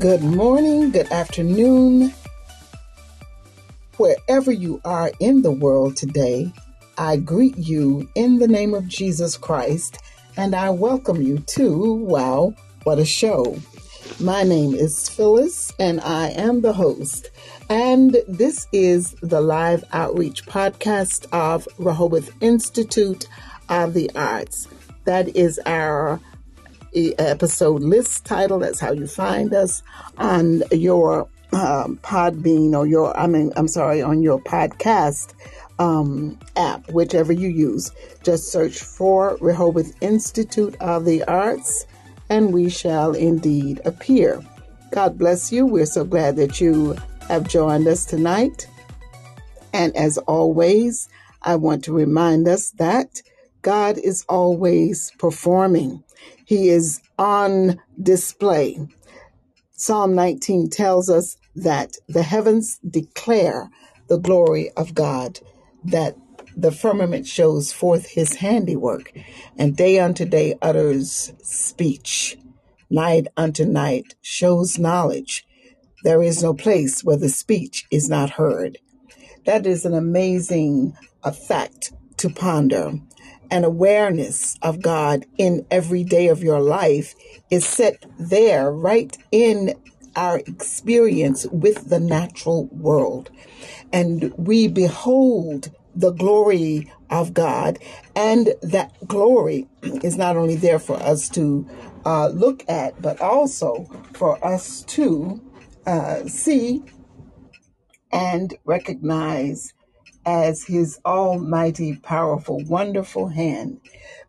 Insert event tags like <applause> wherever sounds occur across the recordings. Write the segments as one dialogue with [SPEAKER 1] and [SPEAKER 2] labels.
[SPEAKER 1] Good morning, good afternoon, wherever you are in the world today. I greet you in the name of Jesus Christ and I welcome you to Wow, What a Show. My name is Phyllis and I am the host. And this is the live outreach podcast of Rehoboth Institute of the Arts. That is our episode list title. That's how you find us on your um, Podbean or your, I mean, I'm sorry, on your podcast um, app, whichever you use. Just search for Rehoboth Institute of the Arts and we shall indeed appear. God bless you. We're so glad that you have joined us tonight. And as always, I want to remind us that God is always performing. He is on display. Psalm 19 tells us that the heavens declare the glory of God, that the firmament shows forth his handiwork, and day unto day utters speech. Night unto night shows knowledge. There is no place where the speech is not heard. That is an amazing effect to ponder an awareness of God in every day of your life is set there right in our experience with the natural world. And we behold the glory of God. And that glory <clears throat> is not only there for us to uh, look at, but also for us to uh, see and recognize as his almighty, powerful, wonderful hand.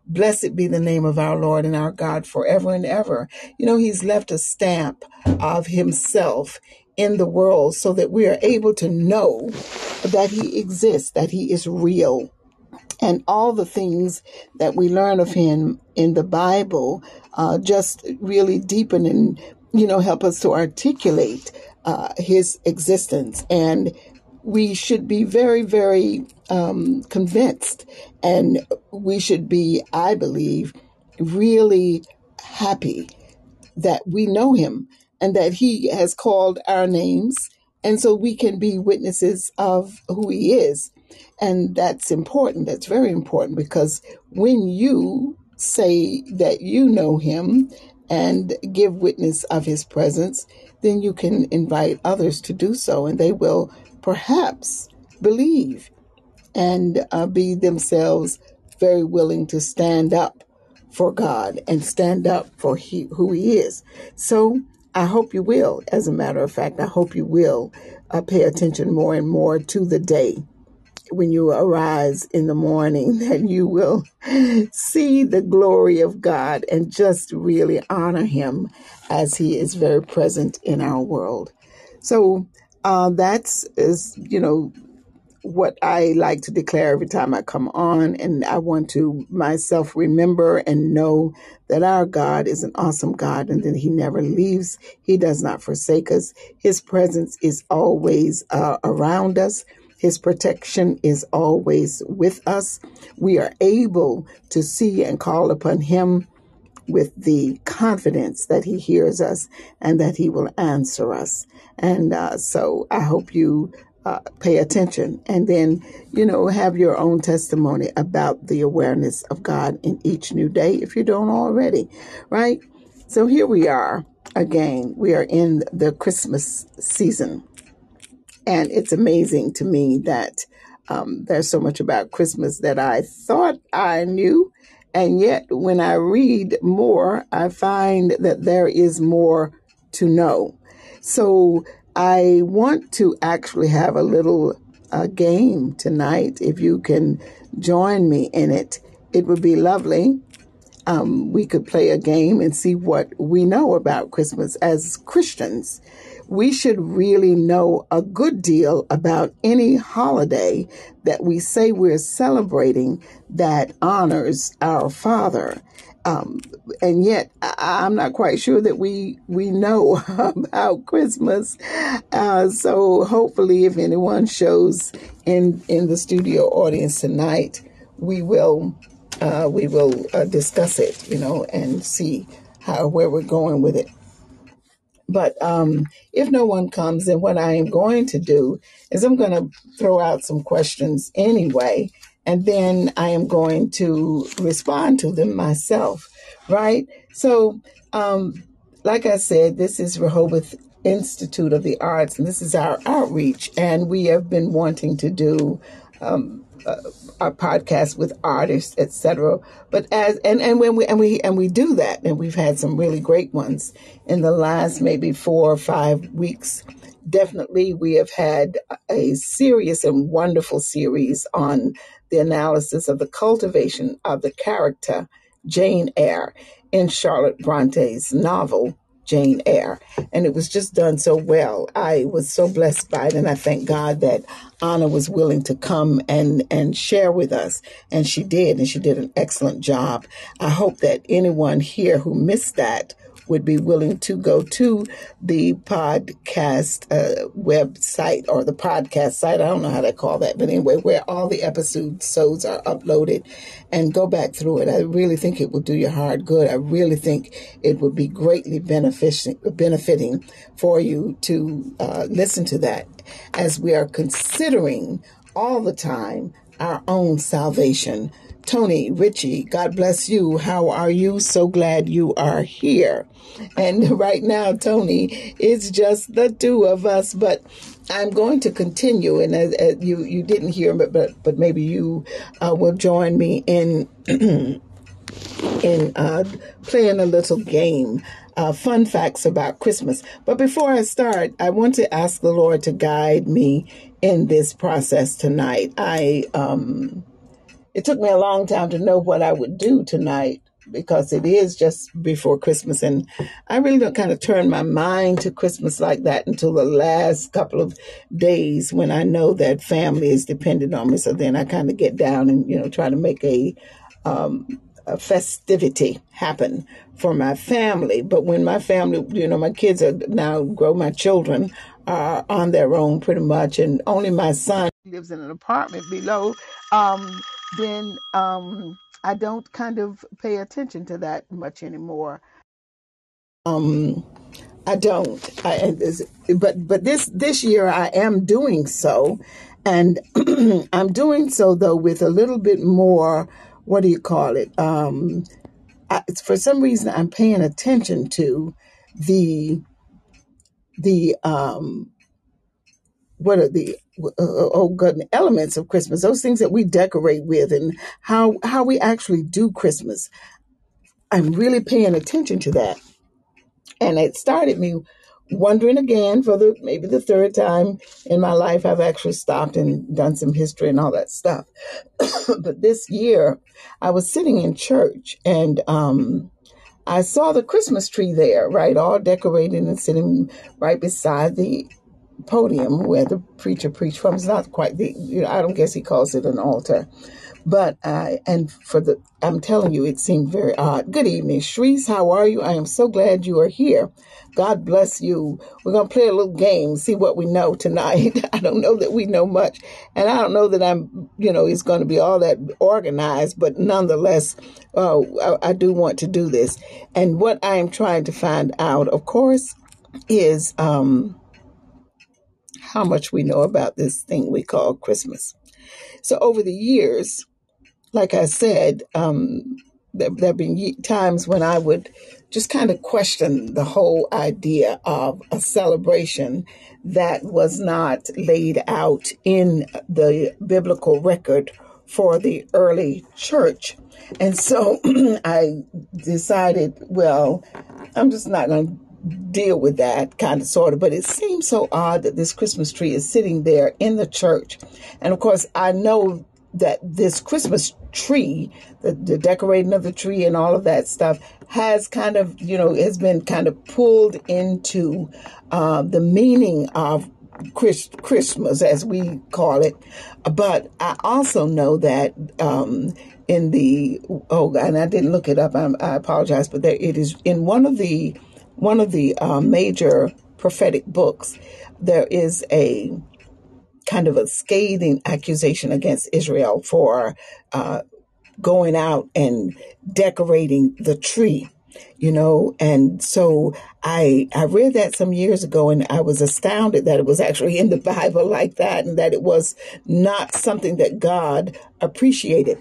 [SPEAKER 1] Blessed be the name of our Lord and our God forever and ever. You know, he's left a stamp of himself in the world so that we are able to know that he exists, that he is real. And all the things that we learn of him in the Bible uh, just really deepen and, you know, help us to articulate uh, his existence and we should be very, very um, convinced, and we should be, I believe, really happy that we know him and that he has called our names. And so we can be witnesses of who he is. And that's important. That's very important because when you say that you know him and give witness of his presence, then you can invite others to do so and they will perhaps believe and uh, be themselves very willing to stand up for God and stand up for he, who He is. So I hope you will. As a matter of fact, I hope you will uh, pay attention more and more to the day when you arise in the morning, <laughs> that you will see the glory of God and just really honor Him as He is very present in our world. So uh, that's is you know what I like to declare every time I come on, and I want to myself remember and know that our God is an awesome God and that He never leaves. He does not forsake us. His presence is always uh, around us. His protection is always with us. We are able to see and call upon Him with the confidence that He hears us and that He will answer us. And uh, so I hope you uh, pay attention and then, you know, have your own testimony about the awareness of God in each new day if you don't already, right? So here we are again. We are in the Christmas season. And it's amazing to me that um, there's so much about Christmas that I thought I knew. And yet, when I read more, I find that there is more to know. So I want to actually have a little uh, game tonight. If you can join me in it, it would be lovely. Um, we could play a game and see what we know about Christmas as Christians. We should really know a good deal about any holiday that we say we're celebrating that honors our Father. Um, and yet I, am not quite sure that we we know <laughs> about Christmas. Uh, so hopefully, if anyone shows in in the studio audience tonight, we will uh, we will uh, discuss it, you know, and see how where we're going with it. But um, if no one comes, then what I am going to do is I'm going to throw out some questions anyway, and then I am going to respond to them myself, right? So, um, like I said, this is Rehoboth Institute of the Arts, and this is our outreach, and we have been wanting to do um, uh, our podcast with artists, etc. But as and and when we and we and we do that, and we've had some really great ones in the last maybe four or five weeks. Definitely, we have had a serious and wonderful series on the analysis of the cultivation of the character Jane Eyre in Charlotte Bronte's novel Jane Eyre. And it was just done so well. I was so blessed by it. And I thank God that Anna was willing to come and, and share with us. And she did. And she did an excellent job. I hope that anyone here who missed that would be willing to go to the podcast uh, website or the podcast site. I don't know how to call that, but anyway, where all the episodes are uploaded and go back through it. I really think it will do your heart good. I really think it would be greatly benefiting, benefiting for you to uh, listen to that as we are considering all the time our own salvation Tony Richie, God bless you. How are you? So glad you are here. And <laughs> right now, Tony, it's just the two of us, but I'm going to continue. And as, as you you didn't hear, but but, but maybe you uh, will join me in <clears throat> in uh, playing a little game. Uh, fun facts about Christmas. But before I start, I want to ask the Lord to guide me in this process tonight. I um, it took me a long time to know what I would do tonight because it is just before Christmas. And I really don't kind of turn my mind to Christmas like that until the last couple of days when I know that family is dependent on me. So then I kind of get down and, you know, try to make a, um, a festivity happen for my family. But when my family, you know, my kids are now grow, my children are on their own pretty much, and only my son lives in an apartment below. Um, then um, I don't kind of pay attention to that much anymore. Um, I don't. I, but but this this year I am doing so, and <clears throat> I'm doing so though with a little bit more. What do you call it? Um, I, for some reason, I'm paying attention to the the um, what are the oh god elements of christmas those things that we decorate with and how how we actually do christmas. I'm really paying attention to that. And it started me wondering again for the maybe the third time in my life i've actually stopped and done some history and all that stuff. <coughs> But this year i was sitting in church and um I saw the Christmas tree there, right, all decorated and sitting right beside the podium where the preacher preached from. It's not quite the, you know, I don't guess he calls it an altar. But, uh, and for the, I'm telling you, it seemed very odd. Good evening, Sharice. How are you? I am so glad you are here. God bless you. We're going to play a little game, see what we know tonight. <laughs> I don't know that we know much. And I don't know that I'm, you know, it's going to be all that organized, but nonetheless, uh, I, I do want to do this. And what I am trying to find out, of course, is, um, how much we know about this thing we call Christmas. So over the years, like I said, um, there, there have been times when I would just kind of question the whole idea of a celebration that was not laid out in the biblical record for the early church. And so <clears throat> I decided, well, I'm just not going to deal with that kind of sort of but it seems so odd that this christmas tree is sitting there in the church and of course i know that this christmas tree the, the decorating of the tree and all of that stuff has kind of you know has been kind of pulled into uh, the meaning of Christmas, as we call it. But I also know that um, in the oh, and I didn't look it up. I, I apologize, but there it is in one of the one of the uh, major prophetic books, there is a kind of a scathing accusation against Israel for uh, going out and decorating the tree. you know and so i i read that some years ago and i was astounded that it was actually in the bible like that and that it was not something that god appreciated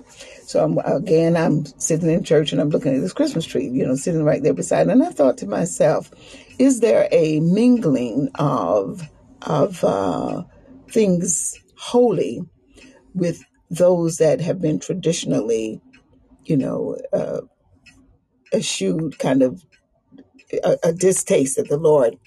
[SPEAKER 1] so I'm, again i'm sitting in church and i'm looking at this christmas tree you know sitting right there beside it. and i thought to myself is there a mingling of of uh, things holy with those that have been traditionally you know uh, eschewed kind of a, a distaste that the Lord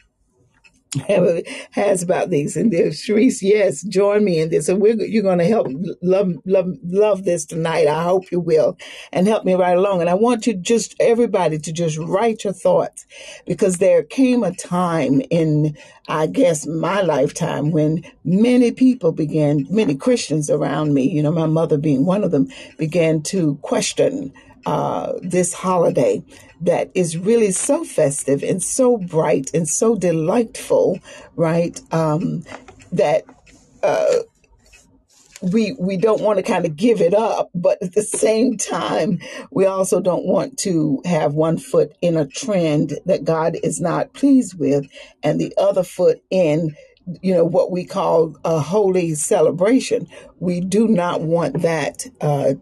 [SPEAKER 1] has about these. And there's Sharice, yes, join me in this. And we're, you're going to help love, love, love this tonight. I hope you will and help me right along. And I want you just everybody to just write your thoughts because there came a time in, I guess, my lifetime when many people began, many Christians around me, you know, my mother being one of them, began to question uh, this holiday that is really so festive and so bright and so delightful, right? Um, that uh, we we don't want to kind of give it up, but at the same time, we also don't want to have one foot in a trend that God is not pleased with, and the other foot in you know what we call a holy celebration. We do not want that uh,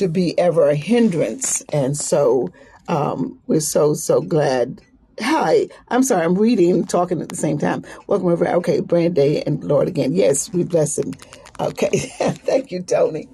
[SPEAKER 1] to be ever a hindrance. And so um, we're so, so glad. Hi, I'm sorry, I'm reading, talking at the same time. Welcome over. Okay, Brand Day and Lord again. Yes, we bless him. Okay, <laughs> thank you, Tony.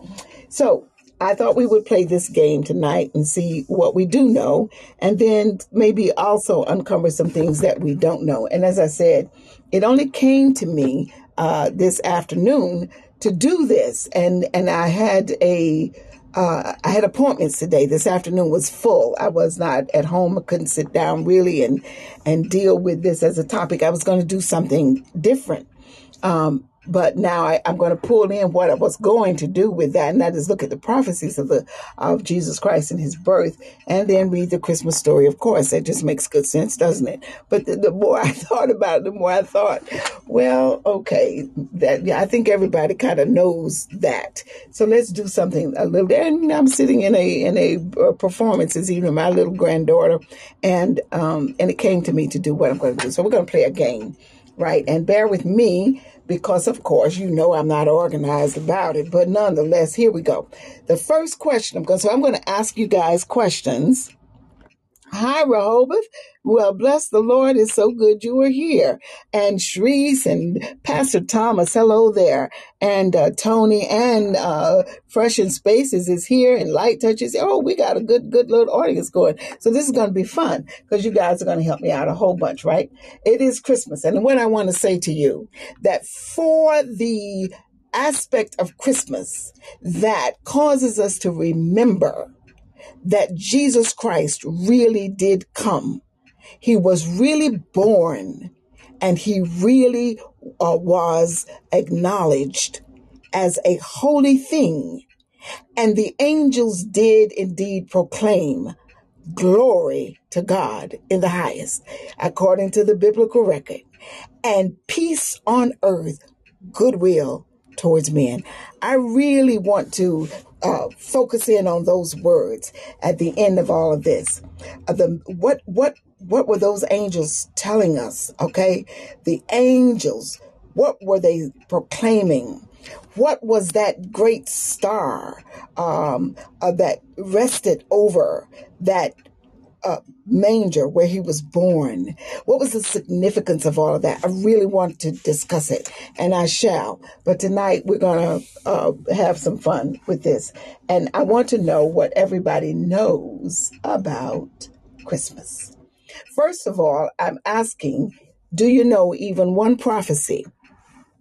[SPEAKER 1] So I thought we would play this game tonight and see what we do know, and then maybe also uncover some things that we don't know. And as I said, it only came to me uh, this afternoon to do this, and and I had a uh, I had appointments today. This afternoon was full. I was not at home. I couldn't sit down really and and deal with this as a topic. I was going to do something different. Um, but now I, am going to pull in what I was going to do with that, and that is look at the prophecies of the of Jesus Christ and His birth, and then read the Christmas story. Of course, that just makes good sense, doesn't it? But the, the more <laughs> I thought about it, the more I thought, well, okay, that yeah, I think everybody kind of knows that. So let's do something a little. And I'm sitting in a in a uh, performance this evening, my little granddaughter, and um, and it came to me to do what I'm going to do. So we're going to play a game, right? And bear with me because, of course, you know I'm not organized about it. But nonetheless, here we go. The first question I'm going so I'm going to ask you guys questions Hi, Rehoboth. Well, bless the Lord. It's so good you are here. And Sharice and Pastor Thomas, hello there. And uh, Tony and uh, Fresh in Spaces is here and Light Touches. Oh, we got a good, good little audience going. So this is going to be fun because you guys are going to help me out a whole bunch, right? It is Christmas. And what I want to say to you that for the aspect of Christmas that causes us to remember that Jesus Christ really did come. He was really born and he really uh, was acknowledged as a holy thing. And the angels did indeed proclaim glory to God in the highest, according to the biblical record, and peace on earth, goodwill towards men. I really want to uh, focus in on those words at the end of all of this. Uh, the what what what were those angels telling us? Okay, the angels. What were they proclaiming? What was that great star um, uh, that rested over that uh, manger where he was born. What was the significance of all of that? I really want to discuss it, and I shall. But tonight we're going to uh, have some fun with this. And I want to know what everybody knows about Christmas. First of all, I'm asking do you know even one prophecy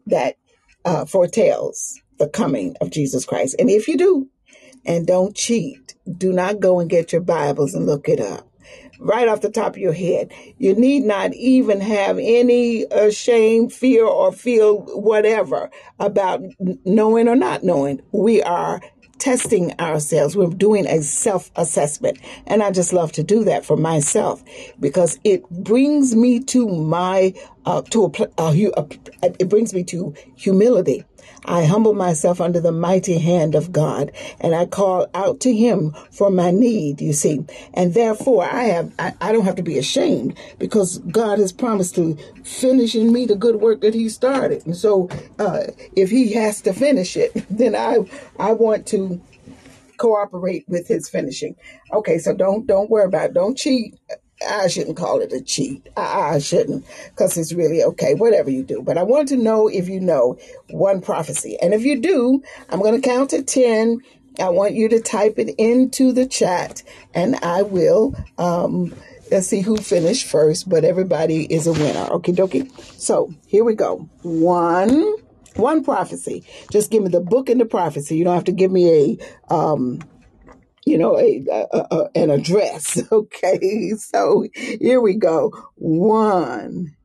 [SPEAKER 1] that uh, foretells the coming of Jesus Christ? And if you do, and don't cheat, do not go and get your Bibles and look it up right off the top of your head. You need not even have any uh, shame, fear, or feel whatever about knowing or not knowing. We are testing ourselves. We're doing a self assessment. And I just love to do that for myself because it brings me to my, uh, to a, a, it brings me to humility I humble myself under the mighty hand of God and I call out to him for my need, you see. And therefore I have I, I don't have to be ashamed because God has promised to finish in me the good work that he started. And so uh, if he has to finish it, <laughs> then I I want to cooperate with his finishing. Okay, so don't don't worry about it. Don't cheat. I shouldn't call it a cheat. I, I shouldn't because it's really okay, whatever you do. But I want to know if you know one prophecy. And if you do, I'm going to count to 10. I want you to type it into the chat and I will, um, let's see who finished first, but everybody is a winner. Okay, dokie. So here we go. One, one prophecy. Just give me the book and the prophecy. You don't have to give me a, um, you know, a, a, a, an address. <laughs> Okay, so here we go. One,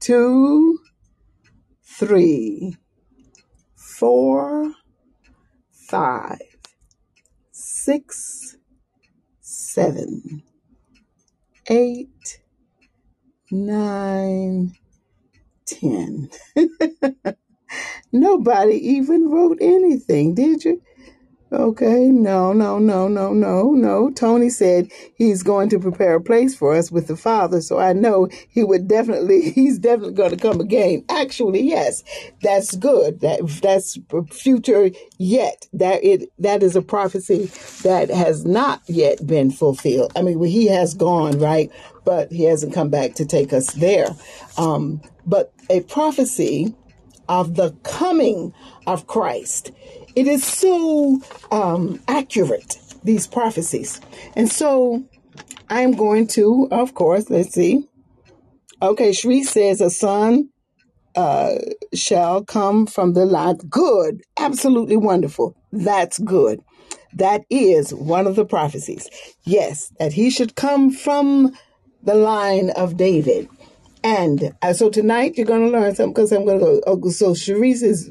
[SPEAKER 1] two, three, four, five, six, seven, eight, nine, ten. <laughs> Nobody even wrote anything, did you? Okay, no, no, no, no, no, no. Tony said he's going to prepare a place for us with the Father, so I know he would definitely, <laughs> he's definitely going to come again. Actually, yes, that's good. That that's future yet. That it that is a prophecy that has not yet been fulfilled. I mean, he has gone right, but he hasn't come back to take us there. Um, but a prophecy of the coming of Christ it is so um, accurate, these prophecies. And so I'm going to, of course, let's see. Okay, Shri says a son uh, shall come from the line. Good. Absolutely wonderful. That's good. That is one of the prophecies. Yes, that he should come from the line of David. And uh, so tonight you're going to learn something because I'm going to go. Oh, so Sharice is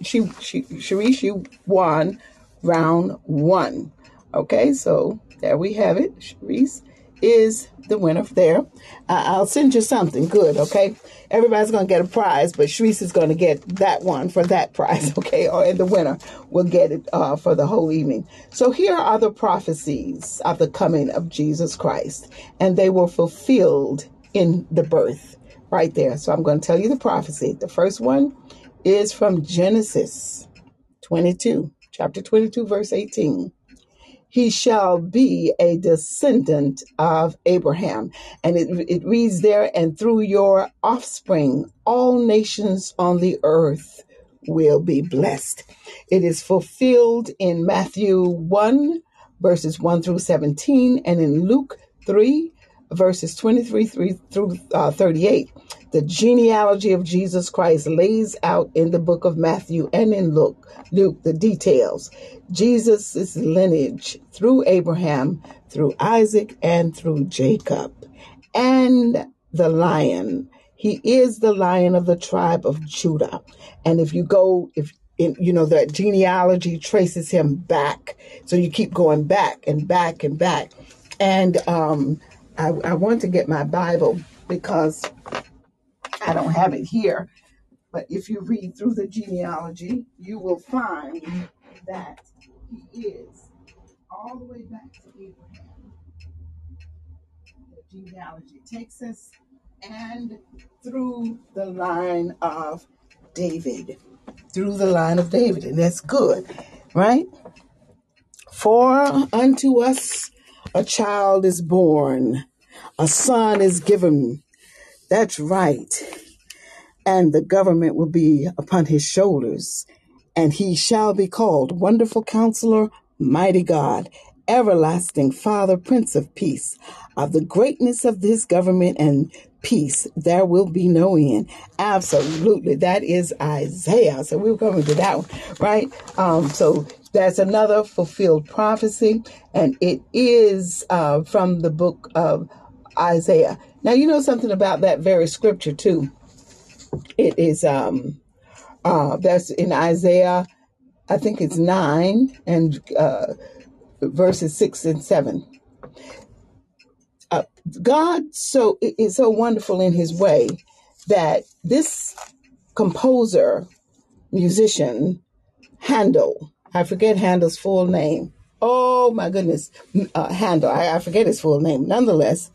[SPEAKER 1] she she Sharice you won round one. Okay, so there we have it. Sharice is the winner there. Uh, I'll send you something good. Okay, everybody's going to get a prize, but Sharice is going to get that one for that <laughs> prize. Okay, or the winner will get it uh, for the whole evening. So here are the prophecies of the coming of Jesus Christ, and they were fulfilled in the birth right there. So I'm going to tell you the prophecy. The first one is from Genesis 22, chapter 22, verse 18. He shall be a descendant of Abraham. And it, it reads there, and through your offspring, all nations on the earth will be blessed. It is fulfilled in Matthew 1, verses 1 through 17, and in Luke 3, verses 23 through uh, 38. The genealogy of Jesus Christ lays out in the book of Matthew and in Luke, Luke the details. Jesus' lineage through Abraham, through Isaac, and through Jacob. And the lion. He is the lion of the tribe of Judah. And if you go, if in, you know, that genealogy traces him back. So you keep going back and back and back. And um, I, I want to get my Bible because I don't have it here. But if you read through the genealogy, you will find that he is all the way back to Abraham. The genealogy takes us and through the line of David. Through the line of David. And that's good, right? For unto us a child is born, a son is given. That's right. And the government will be upon his shoulders, and he shall be called Wonderful Counselor, Mighty God, Everlasting Father, Prince of Peace. Of the greatness of this government and peace, there will be no end. Absolutely. That is Isaiah. So we are going to that one, right? Um, so that's another fulfilled prophecy, and it is uh, from the book of Isaiah. Now, you know something about that very scripture, too. It is, um, uh, that's in Isaiah, I think it's 9 and uh, verses 6 and 7. Uh, God so is so wonderful in his way that this composer musician Handel. I forget Handel's full name. Oh my goodness, uh, Handel. I, I forget his full name. Nonetheless,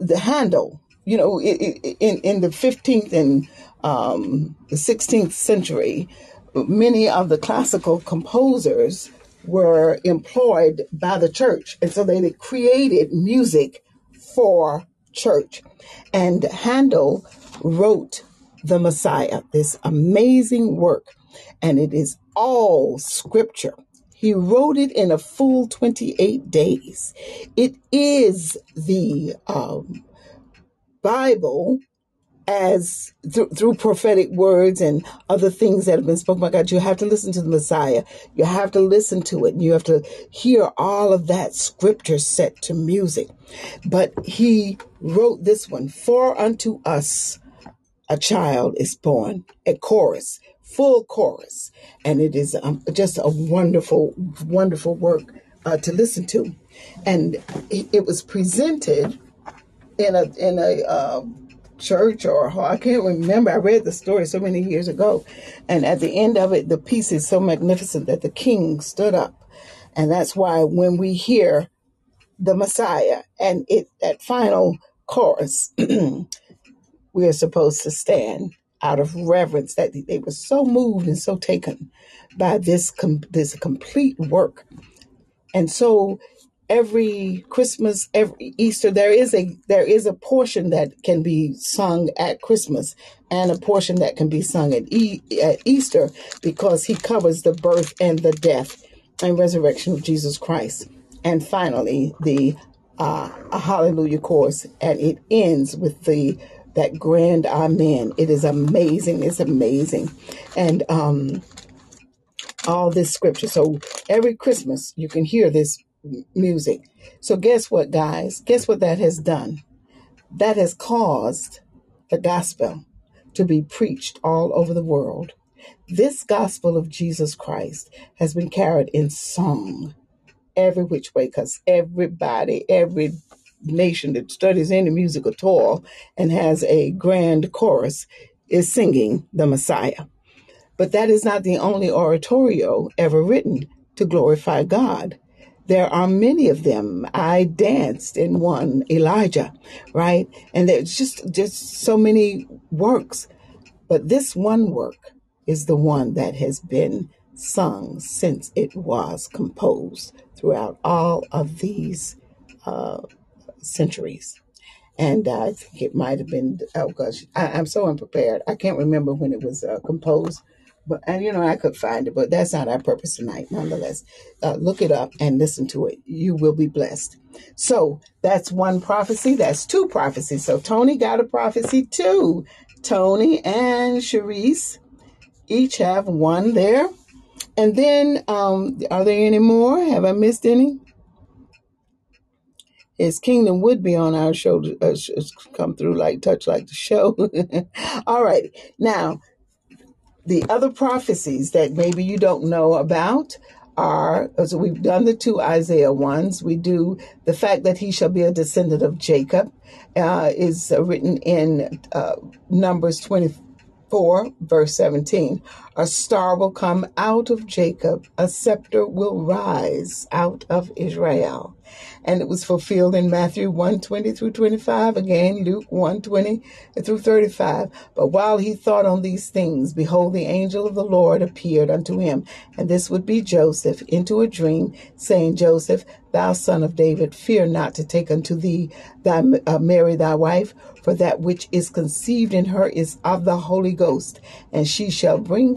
[SPEAKER 1] the Handel. You know, in in the fifteenth and um, the sixteenth century, many of the classical composers were employed by the church, and so they created music for church. And Handel wrote the Messiah, this amazing work, and it is all scripture. He wrote it in a full 28 days. It is the um, Bible as th- through prophetic words and other things that have been spoken by God. You have to listen to the Messiah. You have to listen to it. And you have to hear all of that scripture set to music. But he wrote this one, For unto us a child is born, a chorus, full chorus. And it is um, just a wonderful, wonderful work uh, to listen to. And it, was presented in a, in a, uh, church or I can't remember. I read the story so many years ago. And at the end of it, the piece is so magnificent that the king stood up. And that's why when we hear the Messiah and it that final chorus, <clears throat> we are supposed to stand out of reverence that they were so moved and so taken by this com- this complete work. And so every Christmas, every Easter, there is a there is a portion that can be sung at Christmas and a portion that can be sung at, e- at Easter because he covers the birth and the death and resurrection of Jesus Christ. And finally, the uh, Hallelujah chorus, and it ends with the that grand Amen. It is amazing. It's amazing, and um, all this scripture. So every Christmas, you can hear this music. So, guess what, guys? Guess what that has done? That has caused the gospel to be preached all over the world. This gospel of Jesus Christ has been carried in song every which way because everybody, every nation that studies any music at all and has a grand chorus is singing the Messiah. But that is not the only oratorio ever written to glorify God. There are many of them. I danced in one, Elijah, right? And there's just just so many works. But this one work is the one that has been sung since it was composed throughout all of these uh, centuries. And I think it might have been, oh gosh, I, I'm so unprepared. I can't remember when it was uh, composed, but and you know I could find it, but that's not our purpose tonight. Nonetheless, uh, look it up and listen to it. You will be blessed. So that's one prophecy. That's two prophecies. So Tony got a prophecy too. Tony and Sharice each have one there. And then, um, are there any more? Have I missed any? His kingdom would be on our to uh, come through like touch like the show. <laughs> All right. Now, the other prophecies that maybe you don't know about are so we've done the two Isaiah ones. We do the fact that he shall be a descendant of Jacob uh, is written in uh, Numbers 24, verse 17. A star will come out of Jacob, a scepter will rise out of Israel. And it was fulfilled in Matthew 120 through 25, again Luke 120 through 35. But while he thought on these things, behold, the angel of the Lord appeared unto him, and this would be Joseph, into a dream, saying, Joseph, thou son of David, fear not to take unto thee thy uh, Mary thy wife, for that which is conceived in her is of the Holy Ghost, and she shall bring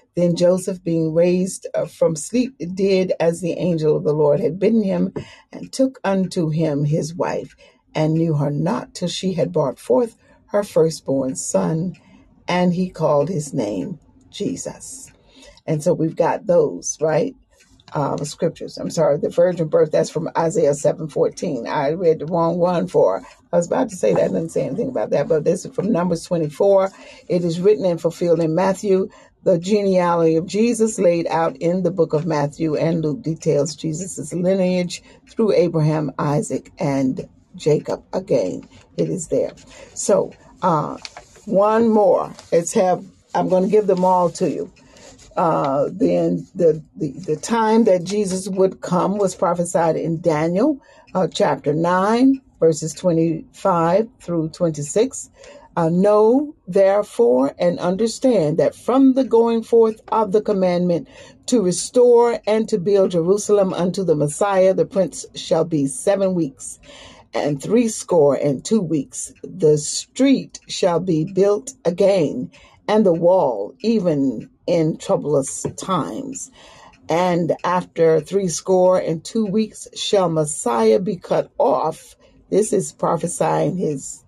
[SPEAKER 1] Then Joseph, being raised uh, from sleep, did as the angel of the Lord had bidden him, and took unto him his wife, and knew her not till she had brought forth her firstborn son, and he called his name Jesus. And so we've got those, right? uh, scriptures. I'm sorry, the virgin birth, that's from Isaiah 7:14. I read the wrong one for I was about to say that, I didn't say anything about that, but this is from Numbers 24. It is written and fulfilled in Matthew. The genealogy of Jesus laid out in the book of Matthew and Luke details Jesus' lineage through Abraham, Isaac, and Jacob. Again, it is there. So, uh, one more. Let's have, I'm going to give them all to you. Uh, then the, the, the time that Jesus would come was prophesied in Daniel uh, chapter 9, verses 25 through 26. Uh, know therefore and understand that from the going forth of the commandment to restore and to build Jerusalem unto the Messiah, the prince shall be seven weeks and threescore and two weeks. The street shall be built again, and the wall, even in troublous times. And after threescore and two weeks shall Messiah be cut off. This is prophesying his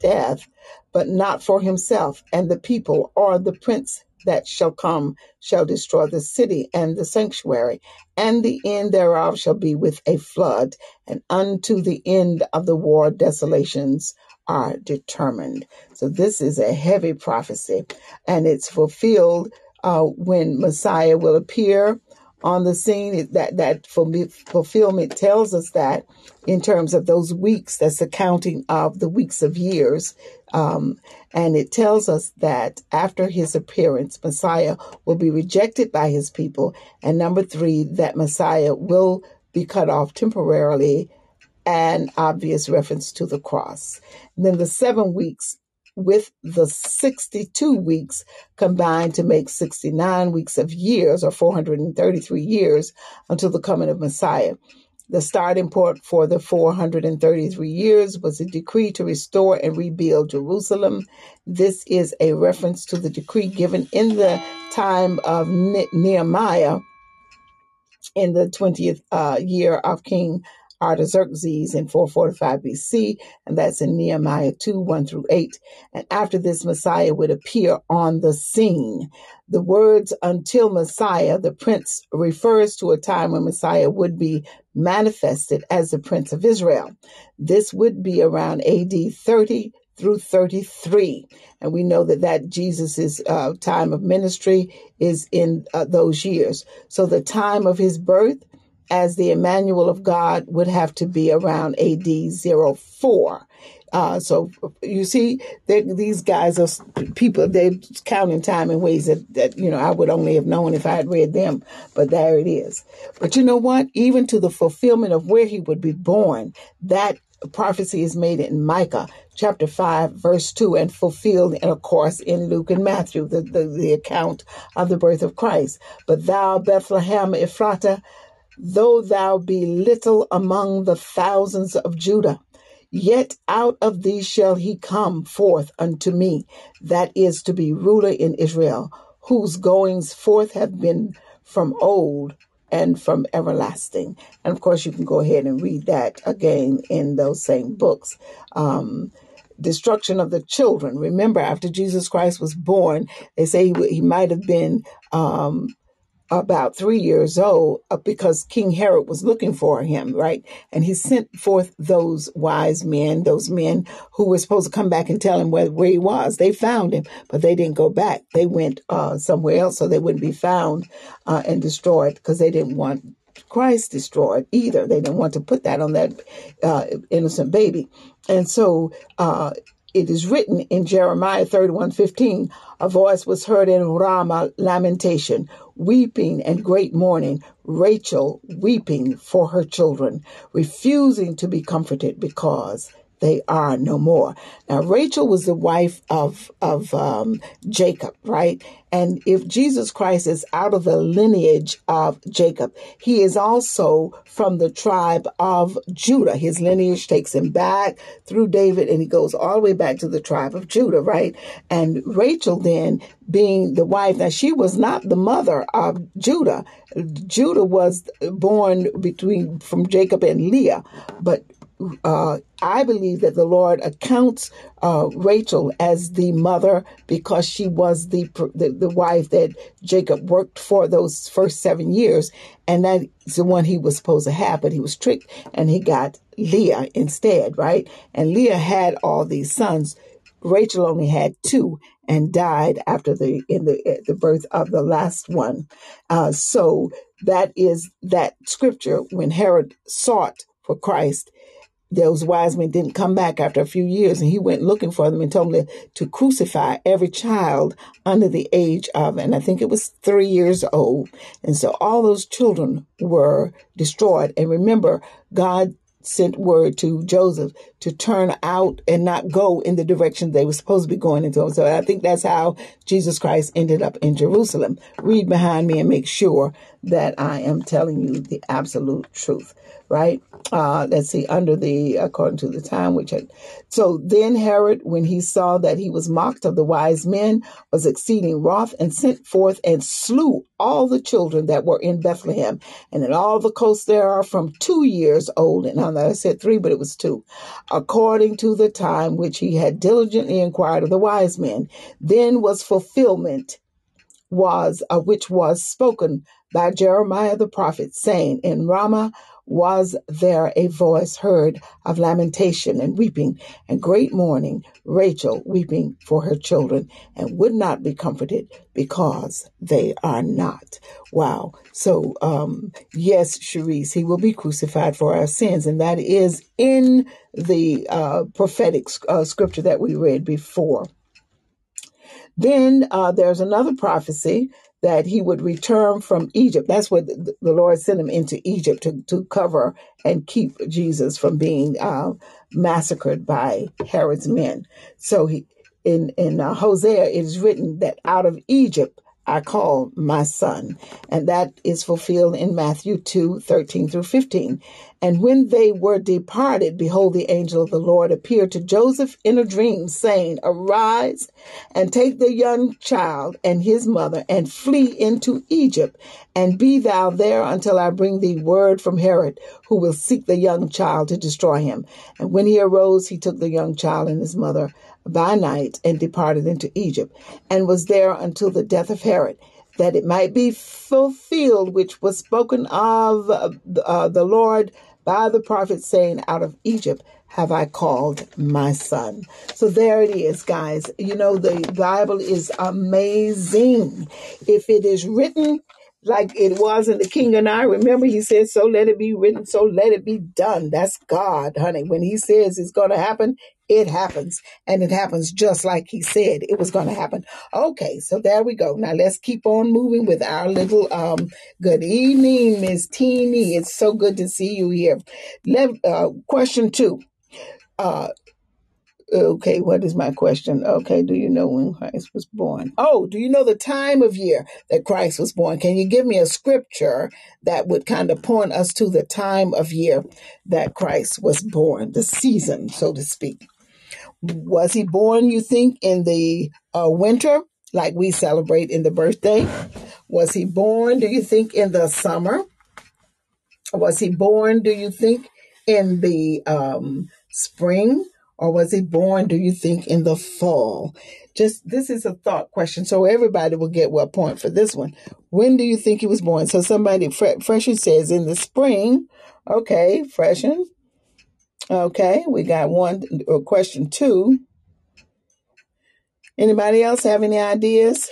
[SPEAKER 1] death, but not for himself and the people or the prince that shall come shall destroy the city and the sanctuary, and the end thereof shall be with a flood, and unto the end of the war desolations are determined. So this is a heavy prophecy, and it's fulfilled uh, when Messiah will appear on the scene. That that fulfillment tells us that in terms of those weeks, that's the counting of the weeks of years. Um, and it tells us that after his appearance, Messiah will be rejected by his people. And number three, that Messiah will be cut off temporarily, an obvious reference to the cross. And then the seven weeks with the 62 weeks combined to make 69 weeks of years or 433 years until the coming of Messiah. The starting point for the 433 years was a decree to restore and rebuild Jerusalem. This is a reference to the decree given in the time of Nehemiah in the 20th uh, year of King Artaxerxes in 445 BC, and that's in Nehemiah 2 1 through 8. And after this, Messiah would appear on the scene. The words until Messiah, the prince, refers to a time when Messiah would be manifested as the Prince of Israel. This would be around AD 30 through 33. And we know that that Jesus' uh, time of ministry is in uh, those years. So the time of his birth as the Emmanuel of God would have to be around AD 04. Uh, so you see, these guys are people. They're counting time in ways that, that you know I would only have known if I had read them. But there it is. But you know what? Even to the fulfillment of where he would be born, that prophecy is made in Micah chapter 5 verse 2 and fulfilled and of course in Luke and Matthew the, the, the account of the birth of Christ but thou Bethlehem Ephratah Though thou be little among the thousands of Judah, yet out of thee shall he come forth unto me, that is to be ruler in Israel, whose goings forth have been from old and from everlasting. And of course, you can go ahead and read that again in those same books. Um, destruction of the children. Remember, after Jesus Christ was born, they say he, he might have been um, about three years old uh, because King Herod was looking for him, right? And he sent forth those wise men, those men who were supposed to come back and tell him where, where he was. They found him, but they didn't go back. They went uh, somewhere else so they wouldn't be found uh, and destroyed because they didn't want Christ destroyed either. They didn't want to put that on that uh, innocent baby. And so uh, it is written in Jeremiah 31 15, a voice was heard in Ramah, lamentation, weeping and great mourning, Rachel weeping for her children, refusing to be comforted because they are no more. Now, Rachel was the wife of of um, Jacob, right? And if Jesus Christ is out of the lineage of Jacob, he is also from the tribe of Judah. His lineage takes him back through David, and he goes all the way back to the tribe of Judah, right? And Rachel, then being the wife, now she was not the mother of Judah. Judah was born between from Jacob and Leah, but uh, I believe that the Lord accounts uh, Rachel as the mother because she was the, the, the wife that Jacob worked for those first seven years, and that's the one he was supposed to have, but he was tricked and he got Leah instead, right? And Leah had all these sons. Rachel only had two and died after the in the the birth of the last one. Uh, so that is that scripture when Herod sought for Christ those wise men didn't come back after a few years and he went looking for them and told them to, crucify every child under the age of and i think it was three years old. And so all those children were destroyed. And remember god sent word to joseph to turn out and not go in the direction they were supposed to be going into so i think that's how jesus christ ended up in jerusalem read behind me and make sure that i am telling you the absolute truth right? Uh, let's see, under the, according to the time, which had, so then Herod, when he saw that he was mocked of the wise men, was exceeding wroth and sent forth and slew all the children that were in Bethlehem and in all the coasts there are from two years old. And I said three, but it was two, according to the time which he had diligently inquired of the wise men. Then was fulfillment was, uh, which was spoken by Jeremiah the prophet, saying, In Ramah was there a voice heard of lamentation and weeping and great mourning, Rachel weeping for her children and would not be comforted because they are not. Wow. So, um, yes, Sharice, he will be crucified for our sins. And that is in the uh, prophetic uh, scripture that we read before. Then uh, there's another prophecy that he would return from Egypt. That's what the Lord sent him into Egypt to, to cover and keep Jesus from being uh, massacred by Herod's men. So he in in uh, Hosea it is written that out of Egypt I call my son. And that is fulfilled in Matthew 2 13 through 15. And when they were departed, behold, the angel of the Lord appeared to Joseph in a dream, saying, Arise and take the young child and his mother and flee into Egypt, and be thou there until I bring thee word from Herod, who will seek the young child to destroy him. And when he arose, he took the young child and his mother by night and departed into Egypt, and was there until the death of Herod, that it might be fulfilled which was spoken of uh, the Lord by the prophet, saying, Out of Egypt have I called my son. So there it is, guys. You know, the Bible is amazing. If it is written like it was in the king and I. Remember, he said, So let it be written, so let it be done. That's God, honey. When he says it's going to happen, it happens. And it happens just like he said it was going to happen. Okay, so there we go. Now let's keep on moving with our little um good evening, Miss Teeny. It's so good to see you here. Let, uh, question two. Uh, Okay, what is my question? Okay, do you know when Christ was born? Oh, do you know the time of year that Christ was born? Can you give me a scripture that would kind of point us to the time of year that Christ was born, the season, so to speak? Was he born, you think, in the uh, winter, like we celebrate in the birthday? Was he born, do you think, in the summer? Was he born, do you think, in the um, spring? or was he born, do you think, in the fall? Just this is a thought question, so everybody will get what point for this one. When do you think he was born? So somebody, Fre- Freshen says in the spring. Okay, Freshen. Okay, we got one or question two. Anybody else have any ideas?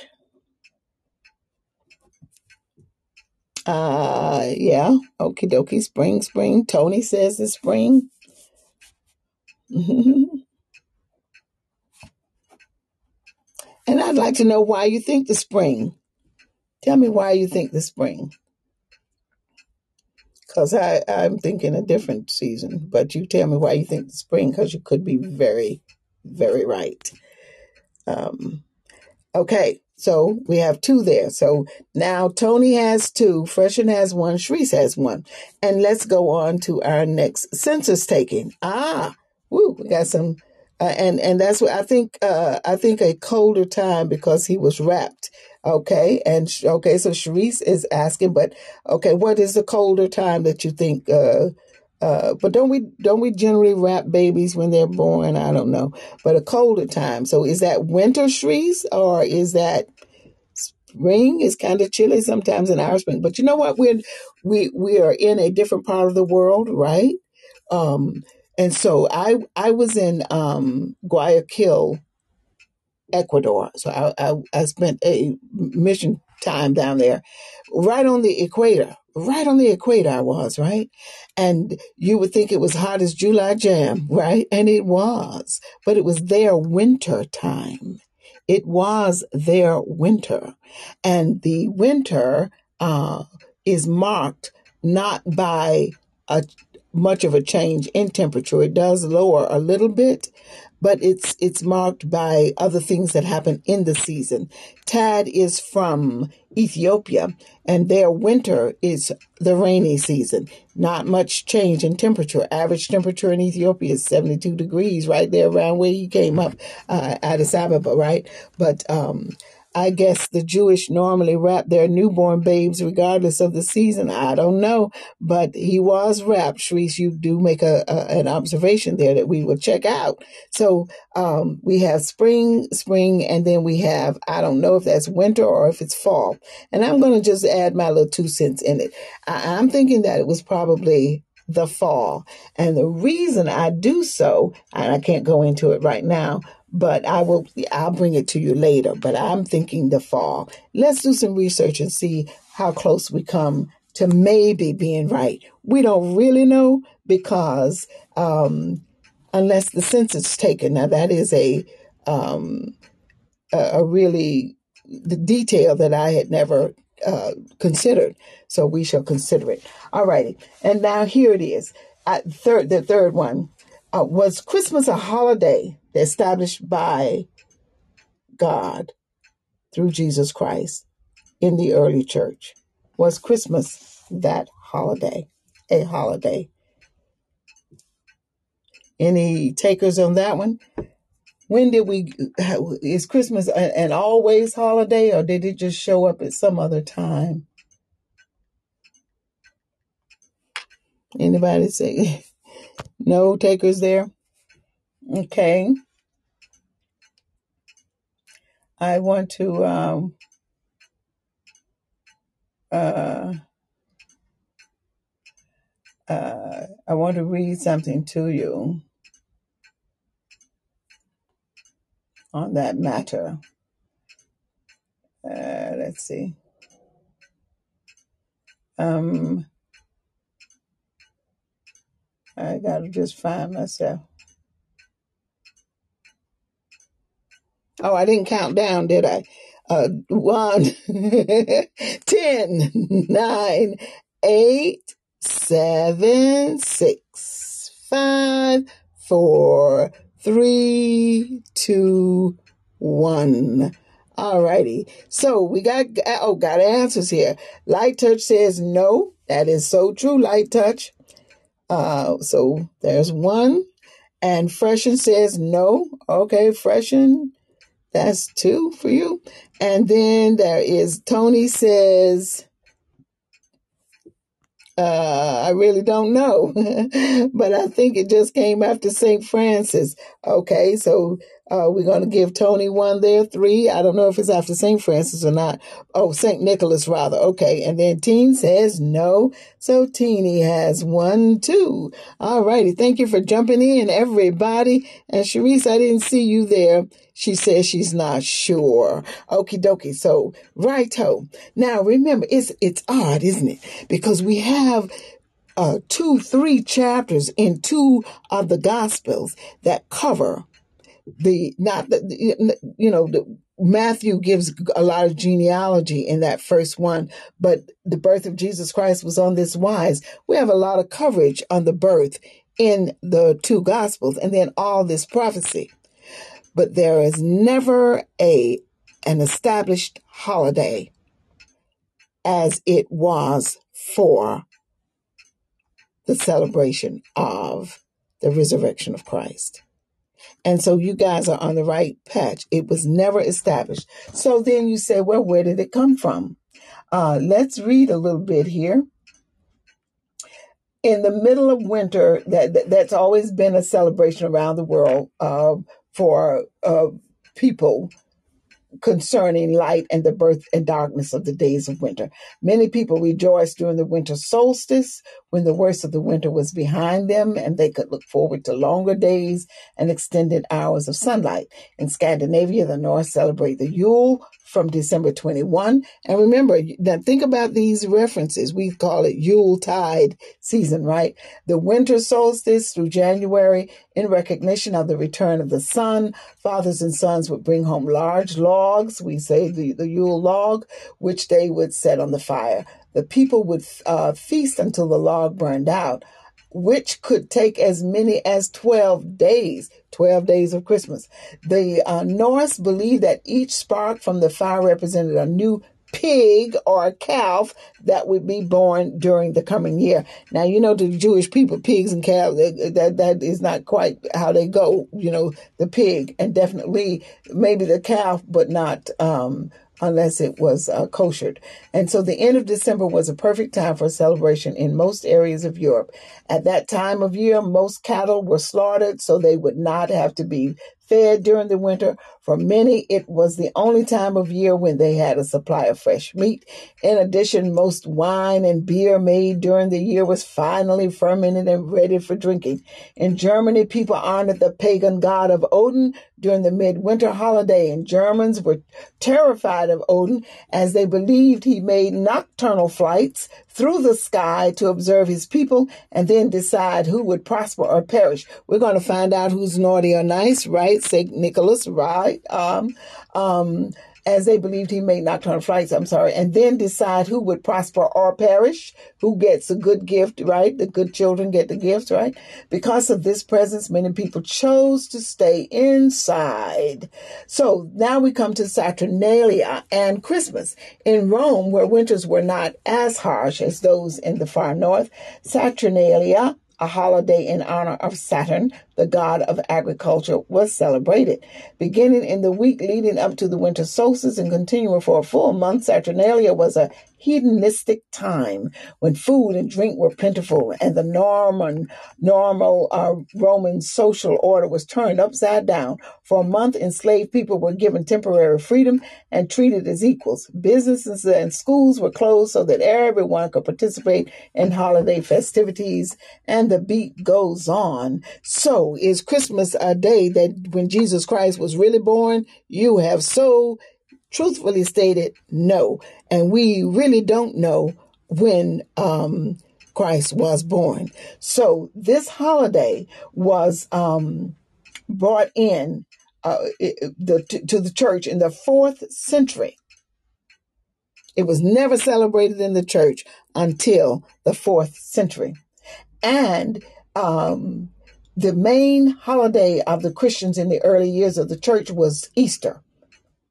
[SPEAKER 1] Uh, yeah. Okie dokie. Spring, spring. Tony says it's spring. <laughs> and I'd like to know why you think the spring. Tell me why you think the spring. Because I'm thinking a different season, but you tell me why you think spring, because you could be very, very right. Um, okay, so we have two there. So now Tony has two, Freshen has one, Shreese has one. And let's go on to our next census taking. Ah, woo, we got some, uh, and and that's what I think. Uh, I think a colder time because he was wrapped. Okay, and okay, so Sharice is asking, but okay, what is the colder time that you think uh, uh, but don't we don't we generally wrap babies when they're born? I don't know, but a colder time. So is that winter, Shrees, or is that spring? It's kind of chilly sometimes in our spring, but you know what? We're we we are in a different part of the world, right? Um, and so I I was in um, Guayaquil, Ecuador. So I, I I spent a mission time down there, right on the equator. Right on the equator, I was right, and you would think it was hot as July jam, <laughs> right? And it was, but it was their winter time. It was their winter, and the winter uh, is marked not by a much of a change in temperature. It does lower a little bit, but it's it's marked by other things that happen in the season. Tad is from Ethiopia, and their winter is the rainy season. Not much change in temperature. Average temperature in Ethiopia is 72 degrees, right there around where you came up, uh, Addis Ababa, right? But um, I guess the Jewish normally wrap their newborn babes regardless of the season. I don't know, but he was wrapped. Shrees, you do make a, a, an observation there that we will check out. So um, we have spring, spring, and then we have I don't know if that's winter or if it's fall. And I'm going to just add my little two cents in it. I, I'm thinking that it was probably the fall. And the reason I do so, and I can't go into it right now, but I will I'll bring it to you later. But I'm thinking the fall. Let's do some research and see how close we come to maybe being right. We don't really know because um, unless the census is taken, now that is a um, a, a really the detail that I had never uh, considered. So we shall consider it. All righty. And now here it is. At third, the third one uh, was Christmas a holiday established by God through Jesus Christ in the early church. Was Christmas that holiday? A holiday. Any takers on that one? When did we, is Christmas an always holiday or did it just show up at some other time? Anybody say <laughs> no takers there? Okay. I want to um, uh, uh, I want to read something to you on that matter. Uh, let's see. Um, I gotta just find myself. Oh, I didn't count down, did I? Uh, one, <laughs> ten, nine, eight, seven, six, five, four, three, two, one. All righty. So we got, oh, got answers here. Light Touch says no. That is so true, Light Touch. Uh, so there's one. And Freshen says no. Okay, Freshen, that's two for you. And then there is Tony says, uh, I really don't know, <laughs> but I think it just came after St. Francis. Okay, so uh, we're going to give Tony one there, three. I don't know if it's after St. Francis or not. Oh, St. Nicholas, rather. Okay. And then Teen says no. So Teeny has one, two. All righty. Thank you for jumping in, everybody. And Sharice, I didn't see you there. She says she's not sure. Okie dokie. So, righto. Now remember, it's, it's odd, isn't it? Because we have uh, two, three chapters in two of the Gospels that cover the not the, you know the, Matthew gives a lot of genealogy in that first one, but the birth of Jesus Christ was on this wise. We have a lot of coverage on the birth in the two gospels and then all this prophecy. But there is never a an established holiday as it was for the celebration of the resurrection of Christ. And so you guys are on the right patch. It was never established. So then you say, well, where did it come from? Uh, let's read a little bit here. in the middle of winter, that, that that's always been a celebration around the world uh, for uh, people concerning light and the birth and darkness of the days of winter. Many people rejoiced during the winter solstice when the worst of the winter was behind them and they could look forward to longer days and extended hours of sunlight. In Scandinavia, the North celebrate the Yule from December 21. And remember, now think about these references. We call it Yule tide season, right? The winter solstice through January in recognition of the return of the sun. Fathers and sons would bring home large logs. We say the, the Yule log, which they would set on the fire. The people would uh, feast until the log burned out which could take as many as 12 days, 12 days of Christmas. The uh, Norse believed that each spark from the fire represented a new pig or calf that would be born during the coming year. Now, you know, the Jewish people, pigs and calves, that, that is not quite how they go, you know, the pig and definitely maybe the calf, but not, um, unless it was uh, koshered. And so the end of December was a perfect time for celebration in most areas of Europe. At that time of year, most cattle were slaughtered so they would not have to be fed during the winter. For many, it was the only time of year when they had a supply of fresh meat. In addition, most wine and beer made during the year was finally fermented and ready for drinking. In Germany, people honored the pagan god of Odin during the midwinter holiday, and Germans were terrified of Odin as they believed he made nocturnal flights through the sky to observe his people and then decide who would prosper or perish. We're going to find out who's naughty or nice, right? St. Nicholas, right? Um, um, as they believed he made nocturnal flights, I'm sorry, and then decide who would prosper or perish, who gets a good gift, right? The good children get the gifts, right? Because of this presence, many people chose to stay inside. So now we come to Saturnalia and Christmas. In Rome, where winters were not as harsh as those in the far north, Saturnalia a holiday in honor of Saturn, the god of agriculture, was celebrated. Beginning in the week leading up to the winter solstice and continuing for a full month, Saturnalia was a hedonistic time when food and drink were plentiful and the Norman, normal uh, Roman social order was turned upside down. For a month, enslaved people were given temporary freedom and treated as equals. Businesses and schools were closed so that everyone could participate in holiday festivities, and the beat goes on. So, is Christmas a day that when Jesus Christ was really born? You have so truthfully stated, no. And we really don't know when um, Christ was born. So this holiday was um, brought in uh, the, to, to the church in the fourth century. It was never celebrated in the church until the fourth century. And um, the main holiday of the Christians in the early years of the church was Easter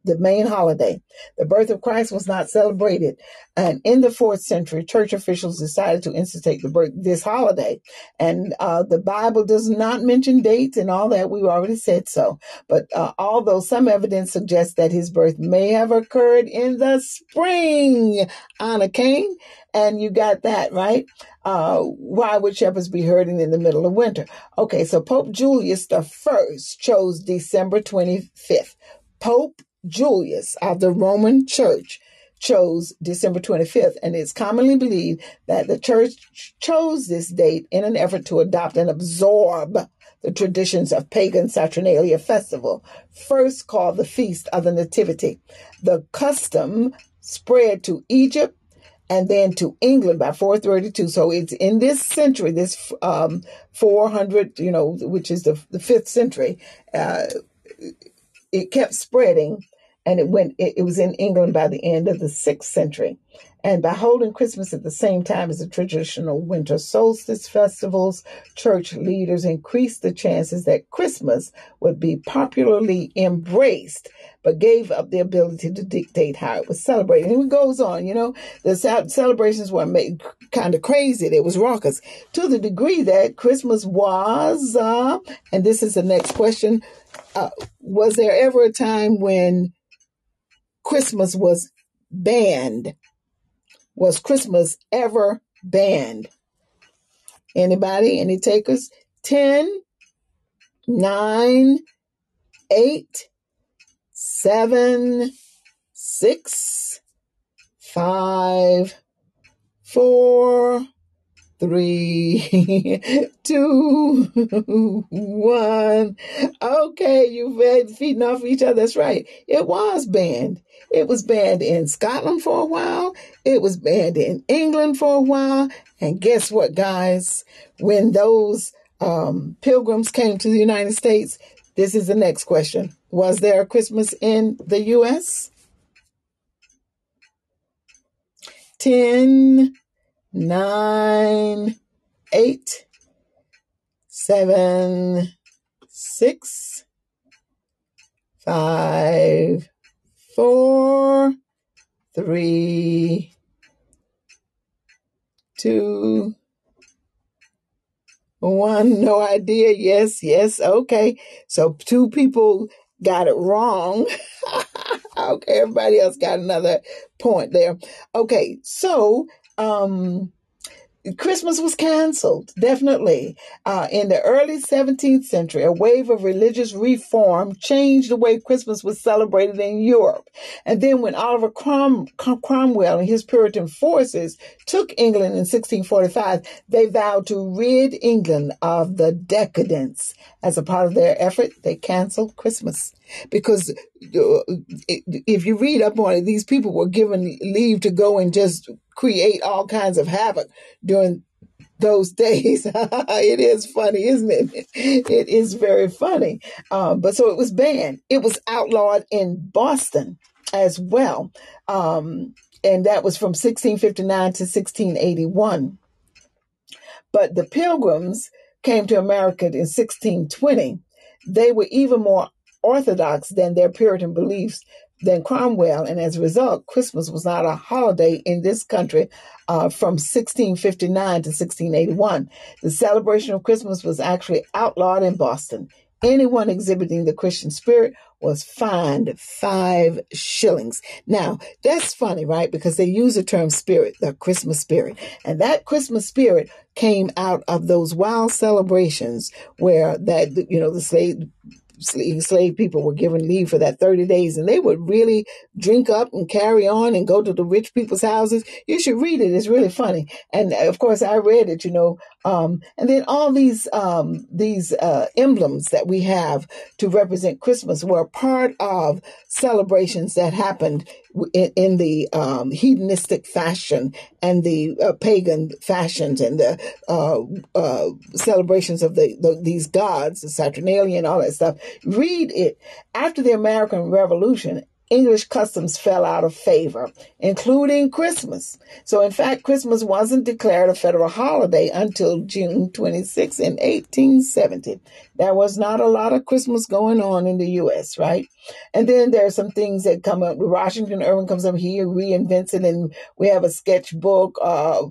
[SPEAKER 1] the main holiday. The birth of Christ was not celebrated. And in the fourth century, church officials decided to institute the birth, this holiday. And uh, the Bible does not mention dates and all that. We've already said so. But uh, although some evidence suggests that his birth may have occurred in the spring on a king, and you got that right. Uh, why would shepherds be herding in the middle of winter? Okay, so Pope Julius the First chose December 25th. Pope Julius of the Roman Church chose December 25th, and it's commonly believed that the church chose this date in an effort to adopt and absorb the traditions of pagan Saturnalia festival, first called the Feast of the Nativity. The custom spread to Egypt and then to England by 432. So it's in this century, this um, 400, you know, which is the, the fifth century, uh, it kept spreading and it went it, it was in England by the end of the sixth century. And by holding Christmas at the same time as the traditional winter solstice festivals, church leaders increased the chances that Christmas would be popularly embraced, but gave up the ability to dictate how it was celebrated. And it goes on, you know, the celebrations were made kind of crazy. It was raucous to the degree that Christmas was, uh, and this is the next question, uh, was there ever a time when Christmas was banned. Was Christmas ever banned? Anybody? Any takers? 10, 9, 8, 7, 6, 5, 4, three, <laughs> two, one. Okay, you feeding off each other. That's right. It was banned. It was banned in Scotland for a while. It was banned in England for a while. And guess what, guys? When those um, pilgrims came to the United States, this is the next question. Was there a Christmas in the U.S.? 10, nine, eight, seven, six, five, four, three, two, one. No idea. Yes, yes. Okay. So two people got it wrong. <laughs> okay. Everybody else got another point there. Okay. So um, Christmas was canceled, definitely. Uh, in the early 17th century, a wave of religious reform changed the way Christmas was celebrated in Europe. And then when Oliver Crom- Cromwell and his Puritan forces took England in 1645, they vowed to rid England of the decadence. As a part of their effort, they canceled Christmas. Because uh, if you read up on it, these people were given leave to go and just create all kinds of havoc during those <laughs> days. it is funny, isn't it? It is very funny. Um, but so it was banned. It was outlawed in Boston as well. Um, and that was from 1659 to 1681. But the pilgrims came to America in 1620. They were even more orthodox than their Puritan beliefs than Cromwell, and as a result, Christmas was not a holiday in this country uh, from 1659 to 1681. The celebration of Christmas was actually outlawed in Boston. Anyone exhibiting the Christian spirit was fined five shillings. Now, that's funny, right? Because they use the term spirit, the Christmas spirit. And that Christmas spirit came out of those wild celebrations where that, you know, the slave slave people were given leave for that 30 days and they would really drink up and carry on and go to the rich people's houses. You should read it. It's really funny. And uh, of course I read it, you know, um, and then all these, um, these, uh, emblems that we have to represent Christmas were part of celebrations that happened in, in the um, hedonistic fashion and the uh, pagan fashions and the uh, uh, celebrations of the, the, these gods, the Saturnalia, and all that stuff. Read it after the American Revolution. English customs fell out of favor, including Christmas. So, in fact, Christmas wasn't declared a federal holiday until June 26 in 1870. There was not a lot of Christmas going on in the U.S., right? And then there are some things that come up. Washington Irving comes up here, reinvents it, and we have a sketchbook. Uh,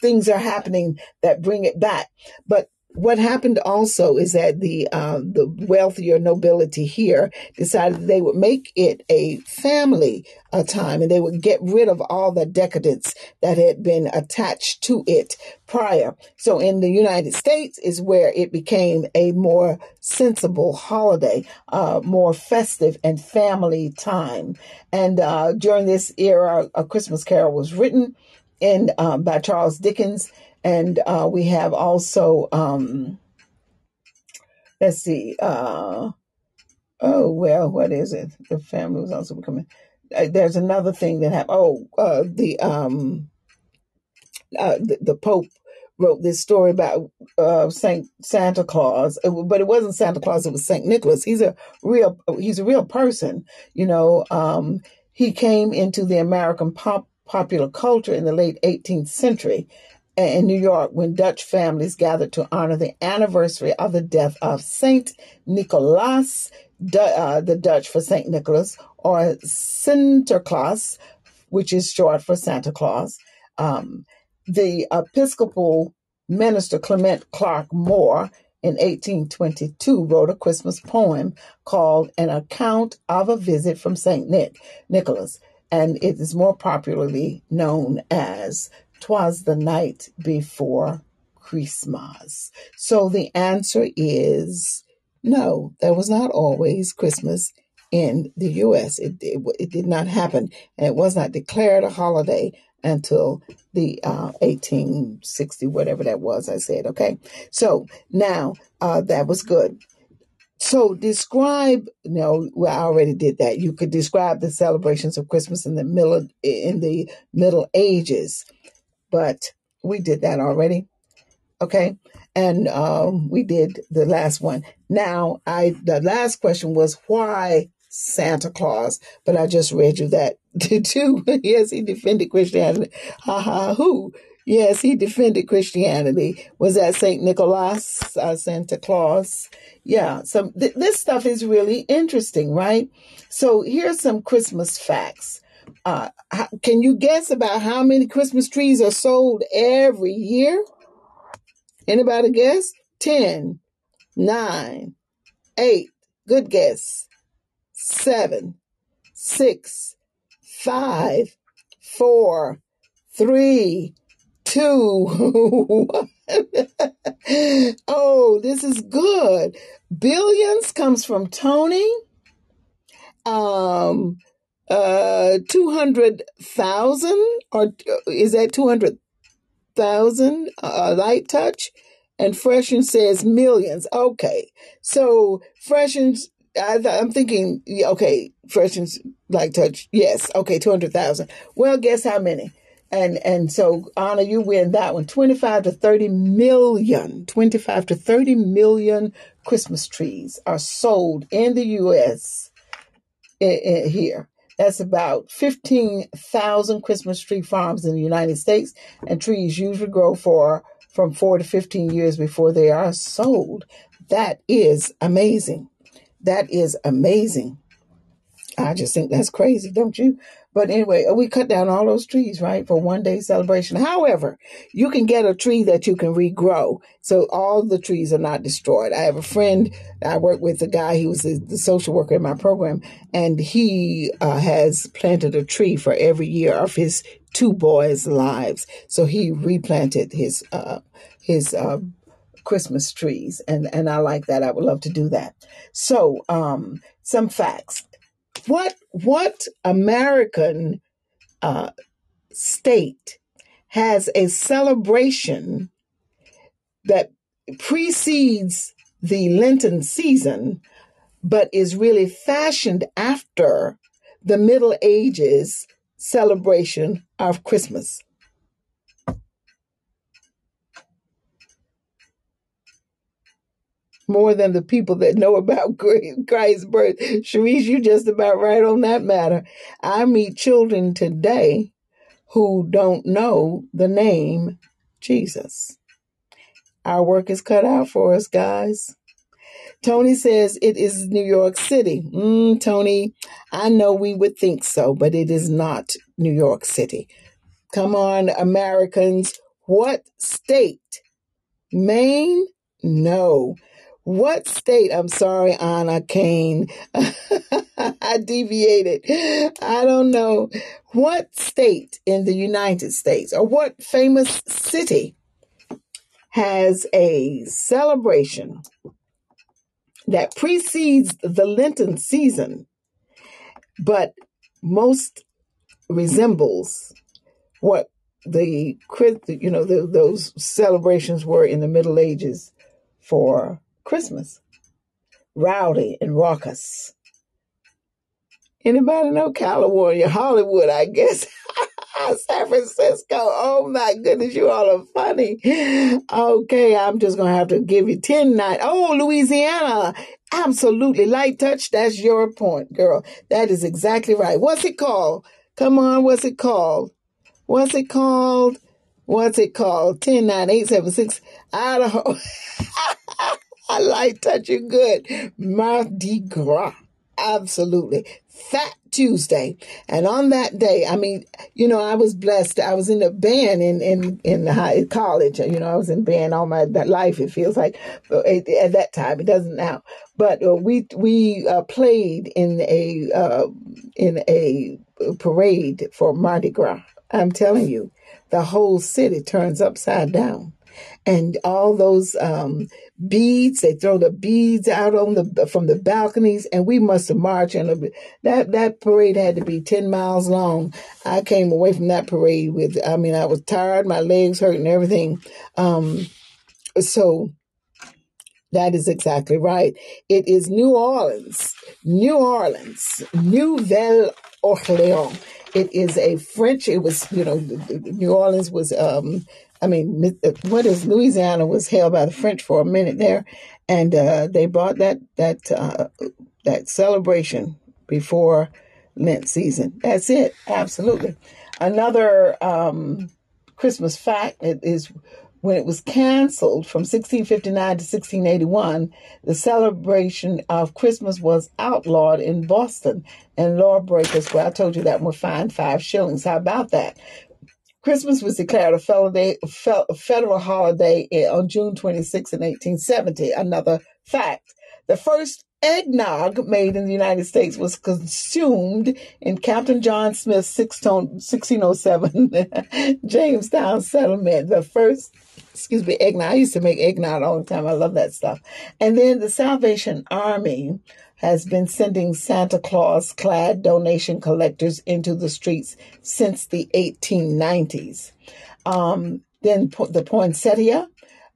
[SPEAKER 1] things are happening that bring it back. But what happened also is that the uh, the wealthier nobility here decided they would make it a family uh, time and they would get rid of all the decadence that had been attached to it prior. So in the United States is where it became a more sensible holiday, uh, more festive and family time. And uh, during this era, a Christmas Carol was written in uh, by Charles Dickens and uh, we have also, um, let's see, uh, oh, well, what is it? The family was also becoming, uh, there's another thing that happened. Oh, uh, the, um, uh, the, the Pope wrote this story about uh, Saint Santa Claus, but it wasn't Santa Claus; it was Saint Nicholas. He's a real he's a real person, you know. Um, he came into the American pop popular culture in the late 18th century, in New York when Dutch families gathered to honor the anniversary of the death of Saint Nicholas, uh, the Dutch for Saint Nicholas, or Sinterklaas, which is short for Santa Claus. Um, the Episcopal minister Clement Clarke Moore in 1822 wrote a Christmas poem called An Account of a Visit from St. Nick, Nicholas, and it is more popularly known as Twas the night before Christmas? So the answer is no, there was not always Christmas in the U.S. It, it, it did not happen, and it was not declared a holiday until the uh, 1860, whatever that was. I said, okay. So now uh, that was good. So describe, no, well, I already did that. You could describe the celebrations of Christmas in the middle in the Middle Ages, but we did that already. Okay, and um, we did the last one. Now, I the last question was why Santa Claus, but I just read you that <laughs> too. yes, he defended Christianity. Ha ha. Who? Yes, he defended Christianity. Was that Saint Nicholas, uh, Santa Claus? Yeah. Some th- this stuff is really interesting, right? So here's some Christmas facts. Uh, can you guess about how many Christmas trees are sold every year? Anybody guess? 10, 9, 8. Good guess. 7, 6, 5, 4, 3, 2. <laughs> oh, this is good. Billions comes from Tony. Um, uh, 200,000 or is that 200,000 uh, light touch? And Freshen says millions. Okay. So Freshen's, I, am thinking, okay, Freshen's light touch. Yes. Okay. 200,000. Well, guess how many? And, and so Anna, you win that one. 25 to 30 million, 25 to 30 million Christmas trees are sold in the U.S. here. That's about 15,000 Christmas tree farms in the United States, and trees usually grow for from four to 15 years before they are sold. That is amazing. That is amazing. I just think that's crazy, don't you? But anyway, we cut down all those trees, right, for one day celebration. However, you can get a tree that you can regrow. So all the trees are not destroyed. I have a friend, I work with a guy, he was the, the social worker in my program, and he uh, has planted a tree for every year of his two boys' lives. So he replanted his, uh, his, uh, Christmas trees, and and I like that. I would love to do that. So, um, some facts. What what American uh, state has a celebration that precedes the Lenten season, but is really fashioned after the Middle Ages celebration of Christmas? More than the people that know about <laughs> Christ's birth. Sharice, you just about right on that matter. I meet children today who don't know the name Jesus. Our work is cut out for us, guys. Tony says it is New York City. Mm, Tony, I know we would think so, but it is not New York City. Come on, Americans. What state? Maine? No. What state? I'm sorry, Anna Kane. <laughs> I deviated. I don't know. What state in the United States or what famous city has a celebration that precedes the Lenten season, but most resembles what the you know the, those celebrations were in the Middle Ages for Christmas. Rowdy and raucous. Anybody know California? Hollywood, I guess. <laughs> San Francisco. Oh my goodness, you all are funny. Okay, I'm just gonna have to give you 10 9. Oh, Louisiana. Absolutely. Light touch. That's your point, girl. That is exactly right. What's it called? Come on, what's it called? What's it called? What's it called? 10 9 876 Idaho. <laughs> I like touching good. Mardi Gras. Absolutely. Fat Tuesday. And on that day, I mean, you know, I was blessed. I was in a band in, in, in high college. You know, I was in band all my life. It feels like at that time. It doesn't now. But uh, we, we uh, played in a, uh, in a parade for Mardi Gras. I'm telling you, the whole city turns upside down and all those um, beads. They throw the beads out on the from the balconies, and we must have marched. And that that parade had to be ten miles long. I came away from that parade with. I mean, I was tired, my legs hurt, and everything. Um, so that is exactly right. It is New Orleans, New Orleans, Nouvelle Orleans. It is a French. It was you know New Orleans was um I mean what is Louisiana was held by the French for a minute there, and uh, they brought that that uh, that celebration before Lent season. That's it. Absolutely. Another um, Christmas fact is when it was canceled from 1659 to 1681, the celebration of Christmas was outlawed in Boston, and lawbreakers, well, I told you that, were fined five shillings. How about that? Christmas was declared a federal holiday on June 26 in 1870. Another fact. The first eggnog made in the United States was consumed in Captain John Smith's 1607 <laughs> Jamestown settlement. The first, excuse me, eggnog. I used to make eggnog all the time. I love that stuff. And then the Salvation Army has been sending Santa Claus clad donation collectors into the streets since the 1890s. Um, then the poinsettia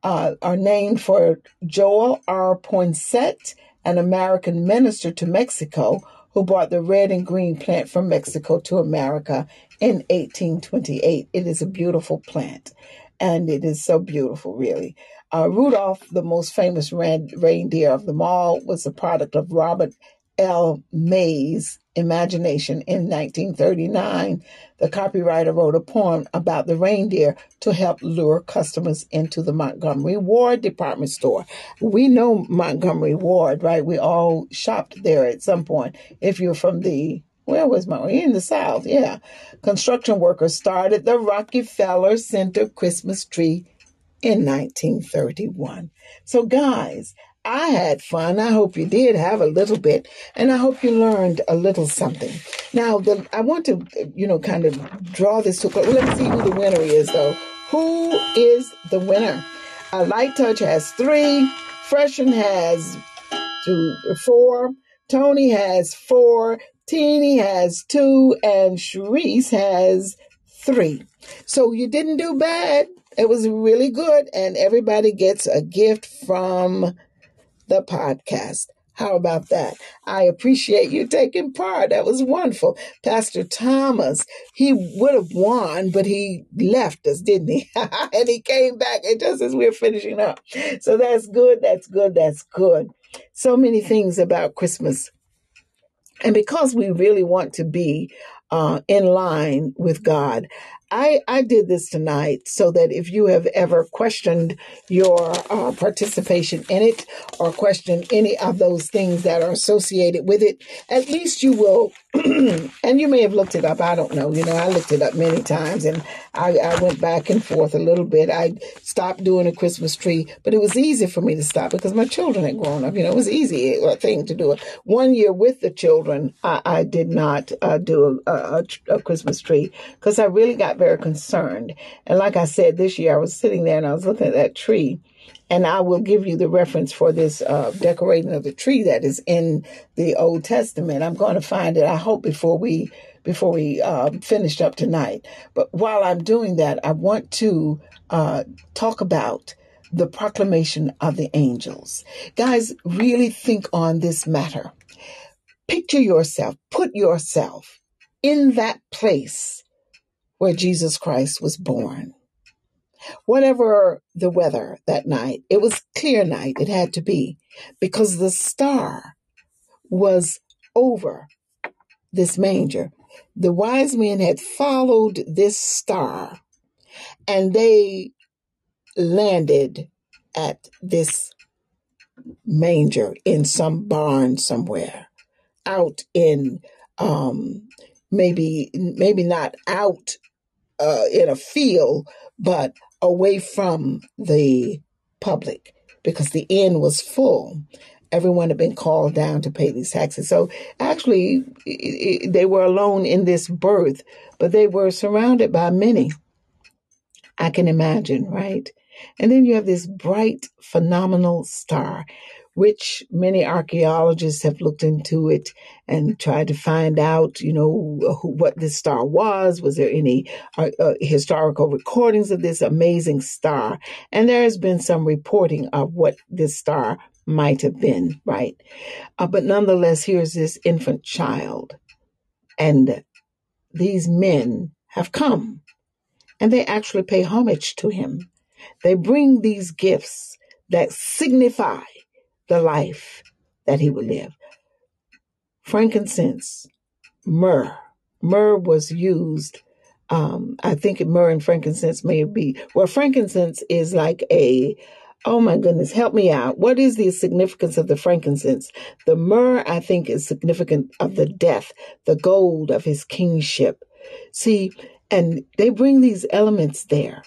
[SPEAKER 1] uh, are named for Joel R. Poinsett an American minister to Mexico who brought the red and green plant from Mexico to America in 1828. It is a beautiful plant, and it is so beautiful, really. Uh, Rudolph, the most famous reindeer of them all, was a product of Robert L. May's imagination in 1939. The copywriter wrote a poem about the reindeer to help lure customers into the Montgomery Ward department store. We know Montgomery Ward, right? We all shopped there at some point. If you're from the where was my in the South? Yeah. Construction workers started the Rockefeller Center Christmas tree in 1931. So, guys, I had fun. I hope you did have a little bit, and I hope you learned a little something. Now, the, I want to, you know, kind of draw this to. Well, let's see who the winner is, though. Who is the winner? Uh, Light Touch has three. Freshen has two, four. Tony has four. Teeny has two, and Sharice has three. So you didn't do bad. It was really good, and everybody gets a gift from the podcast. How about that? I appreciate you taking part. That was wonderful. Pastor Thomas, he would have won, but he left us, didn't he? <laughs> and he came back and just as we we're finishing up. So that's good. That's good. That's good. So many things about Christmas. And because we really want to be uh, in line with God, I, I did this tonight so that if you have ever questioned your uh, participation in it or questioned any of those things that are associated with it, at least you will, <clears throat> and you may have looked it up. I don't know. You know, I looked it up many times and I, I went back and forth a little bit. I stopped doing a Christmas tree, but it was easy for me to stop because my children had grown up. You know, it was easy a thing to do. One year with the children, I, I did not uh, do a, a, a Christmas tree because I really got very concerned. And like I said, this year I was sitting there and I was looking at that tree. And I will give you the reference for this uh, decorating of the tree that is in the Old Testament. I'm going to find it. I hope before we before we uh, finish up tonight. But while I'm doing that, I want to uh, talk about the proclamation of the angels. Guys, really think on this matter. Picture yourself, put yourself in that place where Jesus Christ was born. Whatever the weather that night, it was clear night, it had to be, because the star was over this manger. The wise men had followed this star and they landed at this manger in some barn somewhere out in um maybe maybe not out uh, in a field, but away from the public because the inn was full. Everyone had been called down to pay these taxes. So actually, it, it, they were alone in this birth, but they were surrounded by many. I can imagine, right? And then you have this bright, phenomenal star, which many archaeologists have looked into it and tried to find out, you know, who, what this star was. Was there any uh, uh, historical recordings of this amazing star? And there has been some reporting of what this star might have been, right? Uh, but nonetheless, here's this infant child. And these men have come and they actually pay homage to him. They bring these gifts that signify the life that he would live. Frankincense, myrrh. Myrrh was used. Um, I think myrrh and frankincense may be. Well, frankincense is like a Oh my goodness, help me out. What is the significance of the frankincense? The myrrh, I think, is significant of the death, the gold of his kingship. See, and they bring these elements there.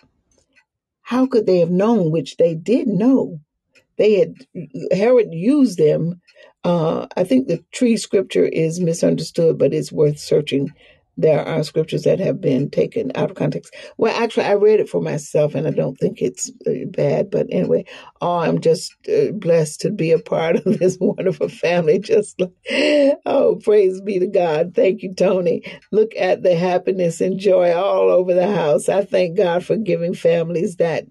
[SPEAKER 1] How could they have known, which they did know? They had, Herod used them. Uh, I think the tree scripture is misunderstood, but it's worth searching there are scriptures that have been taken out of context. Well, actually, I read it for myself, and I don't think it's uh, bad. But anyway, oh, I'm just uh, blessed to be a part of <laughs> this wonderful family. Just like, oh, praise be to God. Thank you, Tony. Look at the happiness and joy all over the house. I thank God for giving families that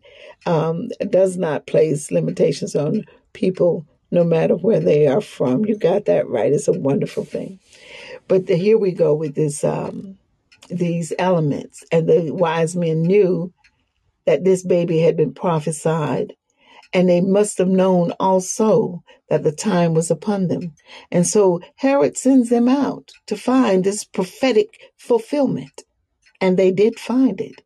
[SPEAKER 1] um, does not place limitations on people, no matter where they are from. You got that right. It's a wonderful thing. But the, here we go with this um, these elements, and the wise men knew that this baby had been prophesied, and they must have known also that the time was upon them. And so Herod sends them out to find this prophetic fulfillment, and they did find it.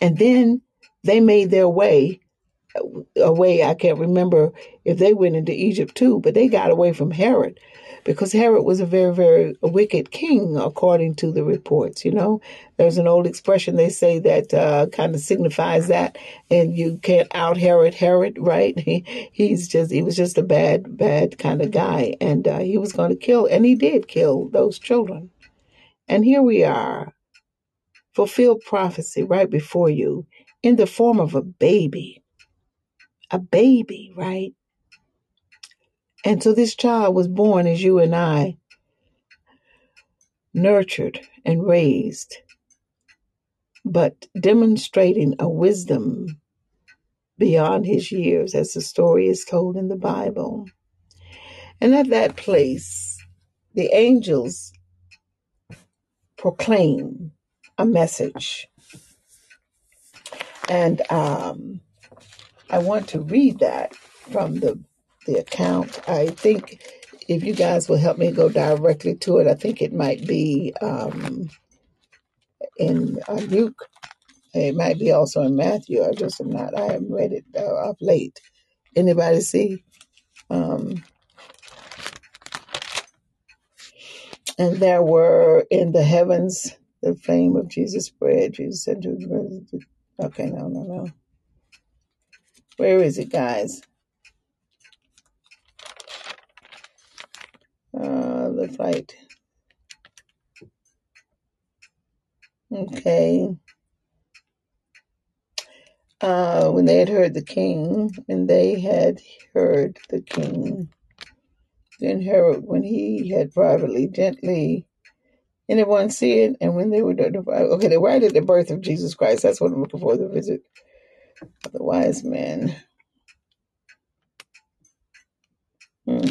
[SPEAKER 1] And then they made their way away. I can't remember if they went into Egypt too, but they got away from Herod because Herod was a very, very wicked king, according to the reports. You know, there's an old expression they say that uh, kind of signifies that, and you can't out Herod Herod, right? <laughs> He, he's just he was just a bad, bad kind of guy, and uh, he was going to kill, and he did kill those children. And here we are, fulfilled prophecy right before you in the form of a baby. A baby, right? And so this child was born as you and I, nurtured and raised, but demonstrating a wisdom beyond his years, as the story is told in the Bible. And at that place, the angels proclaim a message. And um, I want to read that from the the account. I think if you guys will help me go directly to it, I think it might be um, in uh, Luke. It might be also in Matthew. I just am not. I haven't read it uh, up late. Anybody see? Um, and there were in the heavens the flame of Jesus spread. Jesus said to Okay, no, no, no. Where is it, guys? Uh, the fight. Okay. Uh, when they had heard the king, and they had heard the king, then Herod, when he had privately, gently, anyone see it? And when they were, notified, okay, they were at the birth of Jesus Christ. That's what I'm looking for, the visit of the wise men. Hmm.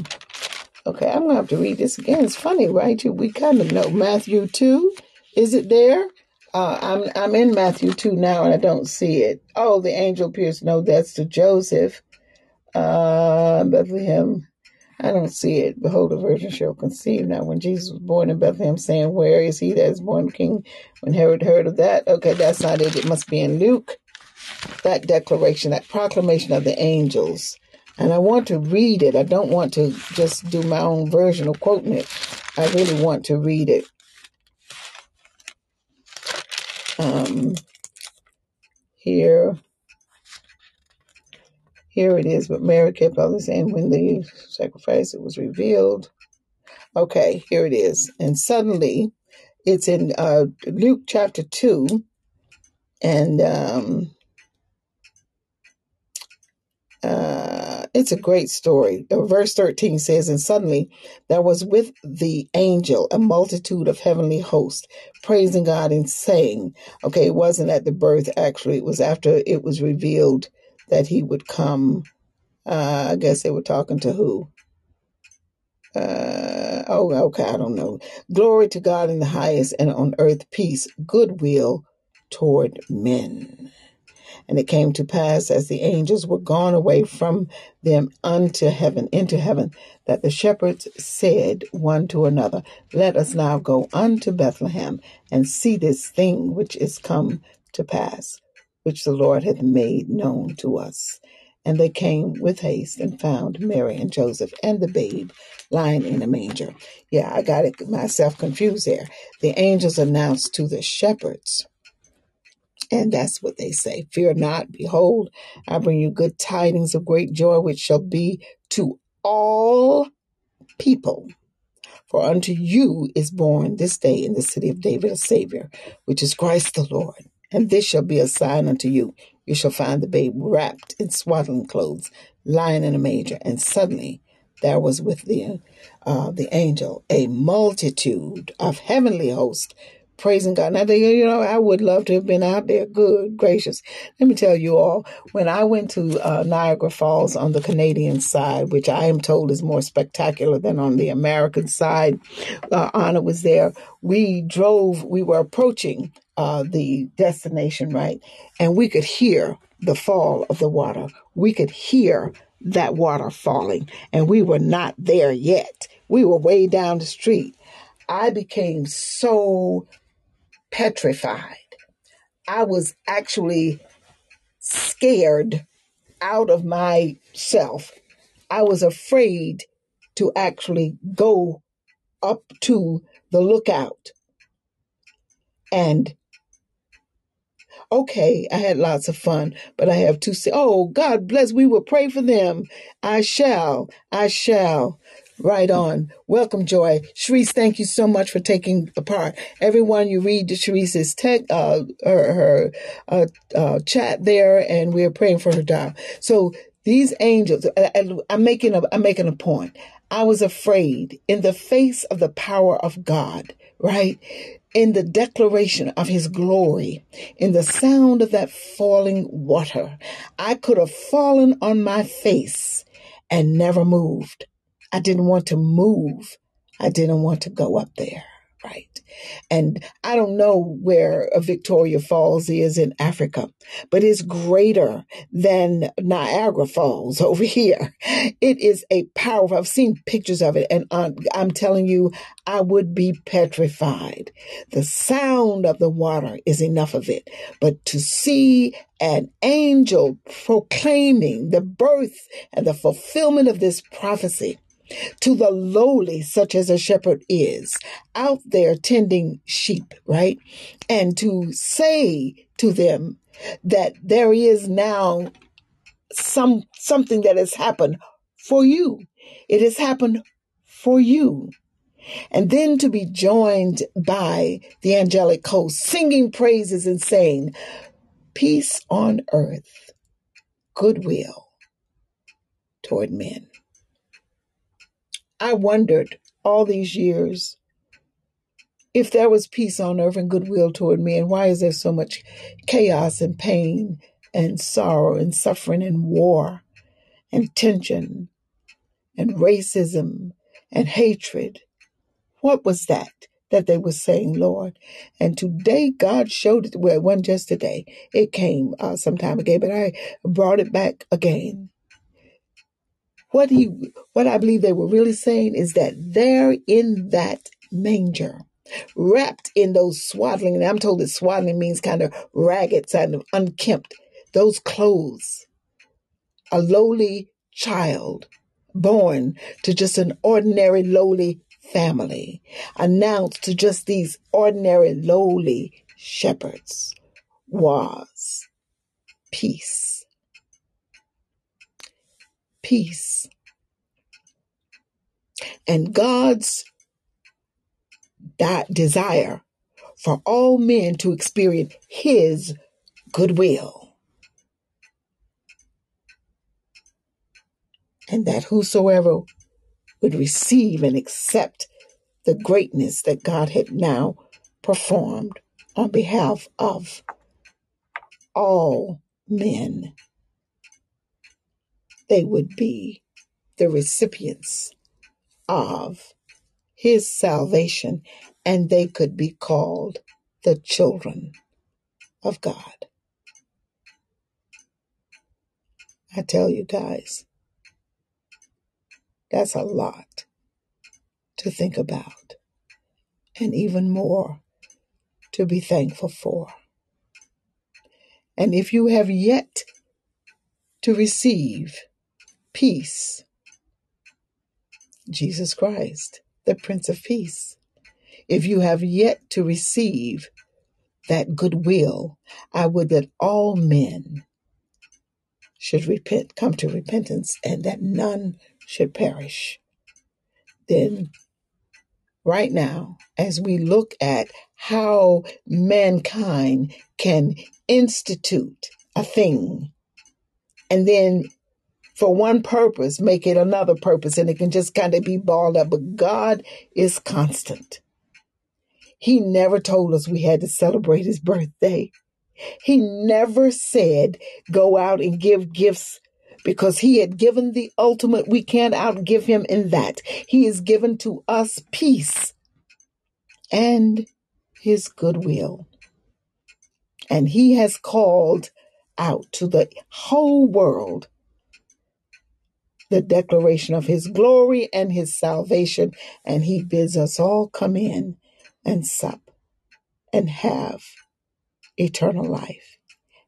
[SPEAKER 1] Okay, I'm gonna have to read this again. It's funny, right? We kind of know Matthew two. Is it there? Uh, I'm I'm in Matthew two now, and I don't see it. Oh, the angel appears. No, that's to Joseph, uh, Bethlehem. I don't see it. Behold, the virgin shall conceive. Now, when Jesus was born in Bethlehem, saying, "Where is he that is born king?" When Herod heard of that, okay, that's not it. It must be in Luke. That declaration, that proclamation of the angels and I want to read it. I don't want to just do my own version of quoting it. I really want to read it. Um, here, here it is. But Mary kept on saying when the sacrifice it was revealed. Okay, here it is. And suddenly, it's in uh, Luke chapter two, and um, uh, it's a great story. Uh, verse 13 says, And suddenly there was with the angel a multitude of heavenly hosts, praising God and saying, okay, it wasn't at the birth, actually, it was after it was revealed that he would come. Uh, I guess they were talking to who? Uh, oh, okay, I don't know. Glory to God in the highest, and on earth peace, goodwill toward men. And it came to pass as the angels were gone away from them unto heaven, into heaven, that the shepherds said one to another, Let us now go unto Bethlehem and see this thing which is come to pass, which the Lord hath made known to us. And they came with haste and found Mary and Joseph and the babe lying in a manger. Yeah, I got it myself confused there. The angels announced to the shepherds and that's what they say. Fear not, behold, I bring you good tidings of great joy, which shall be to all people. For unto you is born this day in the city of David a Savior, which is Christ the Lord. And this shall be a sign unto you. You shall find the babe wrapped in swaddling clothes, lying in a manger. And suddenly there was with the, uh, the angel a multitude of heavenly hosts praising God. Now, they, you know, I would love to have been out there. Good gracious. Let me tell you all, when I went to uh, Niagara Falls on the Canadian side, which I am told is more spectacular than on the American side, uh, Anna was there. We drove, we were approaching uh, the destination, right? And we could hear the fall of the water. We could hear that water falling, and we were not there yet. We were way down the street. I became so petrified. I was actually scared out of myself. I was afraid to actually go up to the lookout. And okay, I had lots of fun, but I have to say, oh, God bless, we will pray for them. I shall, I shall. Right on. Welcome, Joy. Sharice, thank you so much for taking the part. Everyone, you read Sharice's tech, uh, her, her uh, uh, chat there, and we're praying for her job. So these angels, I'm making a, I'm making a point. I was afraid in the face of the power of God, right? In the declaration of his glory, in the sound of that falling water, I could have fallen on my face and never moved. I didn't want to move. I didn't want to go up there. Right. And I don't know where uh, Victoria Falls is in Africa, but it's greater than Niagara Falls <laughs> over here. It is a powerful, I've seen pictures of it, and I'm, I'm telling you, I would be petrified. The sound of the water is enough of it, but to see an angel proclaiming the birth and the fulfillment of this prophecy to the lowly, such as a shepherd is, out there tending sheep, right? And to say to them that there is now some something that has happened for you. It has happened for you. And then to be joined by the angelic host, singing praises and saying, Peace on earth, goodwill toward men. I wondered all these years if there was peace on earth and goodwill toward me, and why is there so much chaos and pain and sorrow and suffering and war and tension and racism and hatred? What was that that they were saying, Lord? And today God showed it. Well, it wasn't just today. It came uh, some time ago, but I brought it back again. What he, what I believe they were really saying is that there in that manger, wrapped in those swaddling, and I'm told that swaddling means kind of ragged, kind of unkempt, those clothes, a lowly child born to just an ordinary lowly family, announced to just these ordinary lowly shepherds, was peace peace. And God's that desire for all men to experience His goodwill. and that whosoever would receive and accept the greatness that God had now performed on behalf of all men, they would be the recipients of his salvation and they could be called the children of God. I tell you guys, that's a lot to think about and even more to be thankful for. And if you have yet to receive peace, Jesus Christ, the Prince of Peace, if you have yet to receive that goodwill, I would that all men should repent, come to repentance, and that none should perish. Then, right now, as we look at how mankind can institute a thing and then for one purpose make it another purpose and it can just kind of be balled up but god is constant. He never told us we had to celebrate his birthday. He never said go out and give gifts because he had given the ultimate. We can't outgive him in that. He has given to us peace and his goodwill. And he has called out to the whole world the declaration of his glory and his salvation. And he bids us all come in and sup and have eternal life.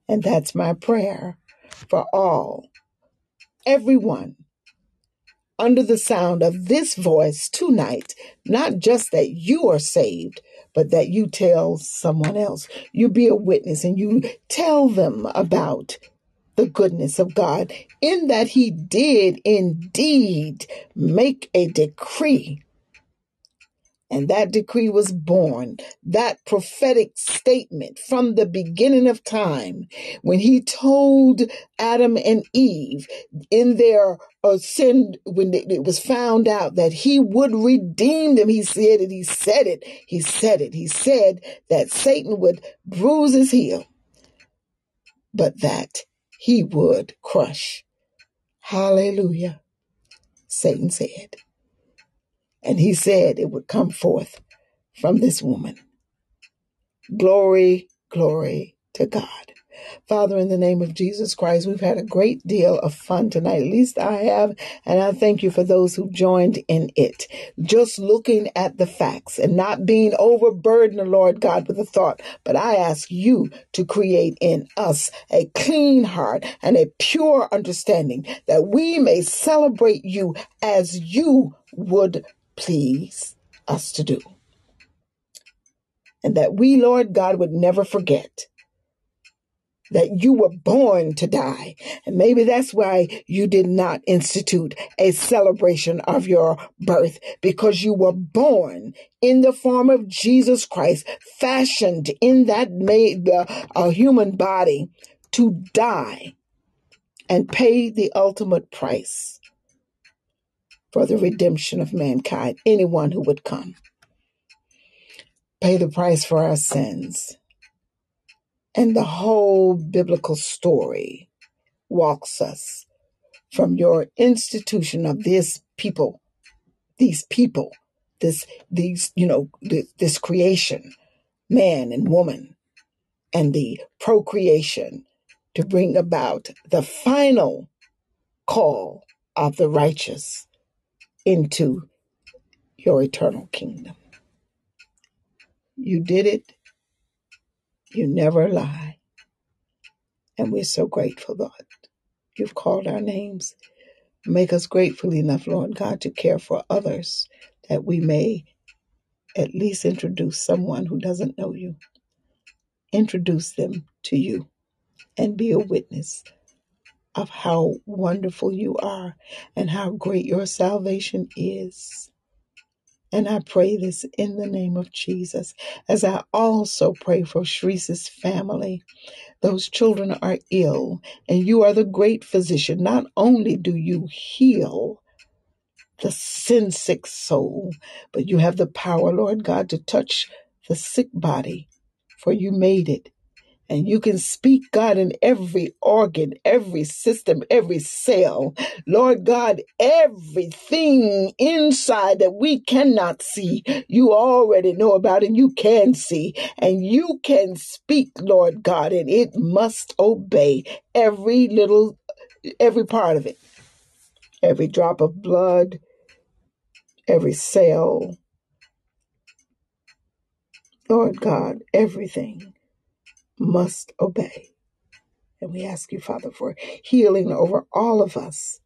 [SPEAKER 1] And that's my prayer for all, everyone under the sound of this voice tonight, not just that you are saved, but that you tell someone else. You be a witness and you tell them about the goodness of God, in that He did indeed make a decree. And that decree was born, that prophetic statement from the beginning of time when he told Adam and Eve in their uh, sin, when it was found out that he would redeem them. He said it, he said it, he said it. He said that Satan would bruise his heel, but that he would crush. Hallelujah. Satan said. And he said it would come forth from this woman. Glory, glory to God. Father, in the name of Jesus Christ, we've had a great deal of fun tonight. At least I have. And I thank you for those who joined in it. Just looking at the facts and not being overburdened, Lord God, with a thought. But I ask you to create in us a clean heart and a pure understanding that we may celebrate you as you would please us to do. And that we, Lord God, would never forget that you were born to die. And maybe that's why you did not institute a celebration of your birth because you were born in the form of Jesus Christ, fashioned in that made uh, a human body to die and pay the ultimate price for the redemption of mankind, anyone who would come. Pay the price for our sins and the whole biblical story walks us from your institution of this people, these people, this, these, you know, this, creation, man and woman, and the procreation to bring about the final call of the righteous into your eternal kingdom. You did it you never lie. And we're so grateful, Lord. You've called our names. Make us grateful enough, Lord God, to care for others that we may at least introduce someone who doesn't know you. Introduce them to you and be a witness of how wonderful you are and how great your salvation is And I pray this in the name of Jesus, as I also pray for Sharice's family. Those children are ill, and you are the great physician. Not only do you heal the sin sick soul, but you have the power, Lord God, to touch the sick body, for you made it. And you can speak, God, in every organ, every system, every cell. Lord God, everything inside that we cannot see, you already know about and you can see. And you can speak, Lord God, and it must obey every little, every part of it. Every drop of blood, every cell. Lord God, everything must obey. And we ask you, Father, for healing over all of us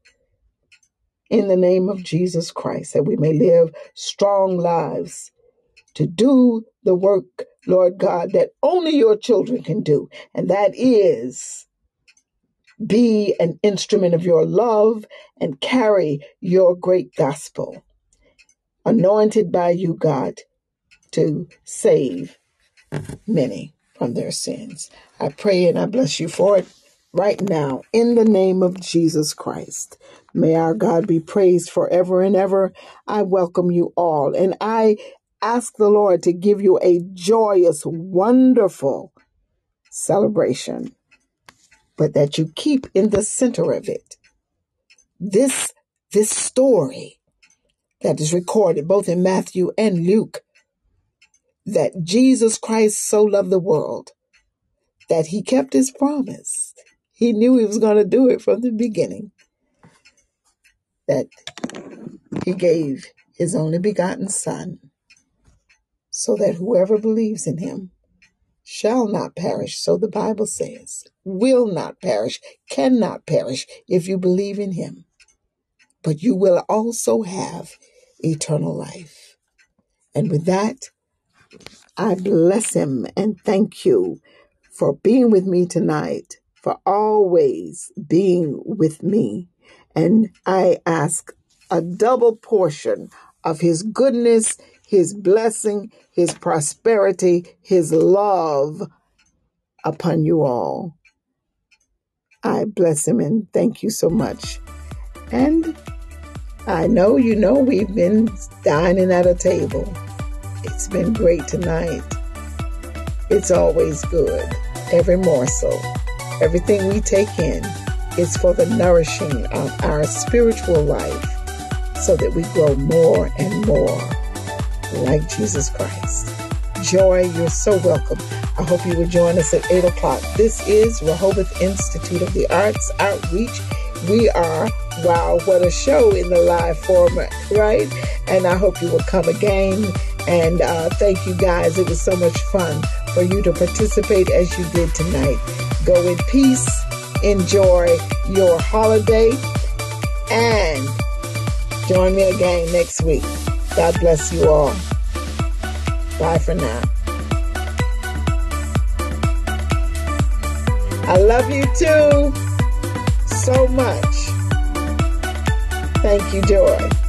[SPEAKER 1] in the name of Jesus Christ, that we may live strong lives to do the work, Lord God, that only your children can do. And that is be an instrument of your love and carry your great gospel, anointed by you, God, to save many from their sins. I pray and I bless you for it right now in the name of Jesus Christ. May our God be praised forever and ever. I welcome you all and I ask the Lord to give you a joyous, wonderful celebration, but that you keep in the center of it this this story that is recorded both in Matthew and Luke that Jesus Christ so loved the world that he kept his promise. He knew he was going to do it from the beginning. That he gave his only begotten Son so that whoever believes in him shall not perish. So the Bible says, will not perish, cannot perish if you believe in him. But you will also have eternal life. And with that, I bless him and thank you for being with me tonight, for always being with me. And I ask a double portion of his goodness, his blessing, his prosperity, his love upon you all. I bless him and thank you so much. And I know you know we've been dining at a table. It's been great tonight. It's always good every morsel, everything we take in is for the nourishing of our spiritual life so that we grow more and more like Jesus Christ. Joy, you're so welcome. I hope you will join us at 8 o'clock. This is Rehoboth Institute of the Arts Outreach. We are, wow, what a show in the live format, right? And I hope you will come again. And uh, thank you guys. It was so much fun for you to participate as you did tonight. Go in peace, enjoy your holiday, and join me again next week. God bless you all. Bye for now. I love you too so much. Thank you, Joy.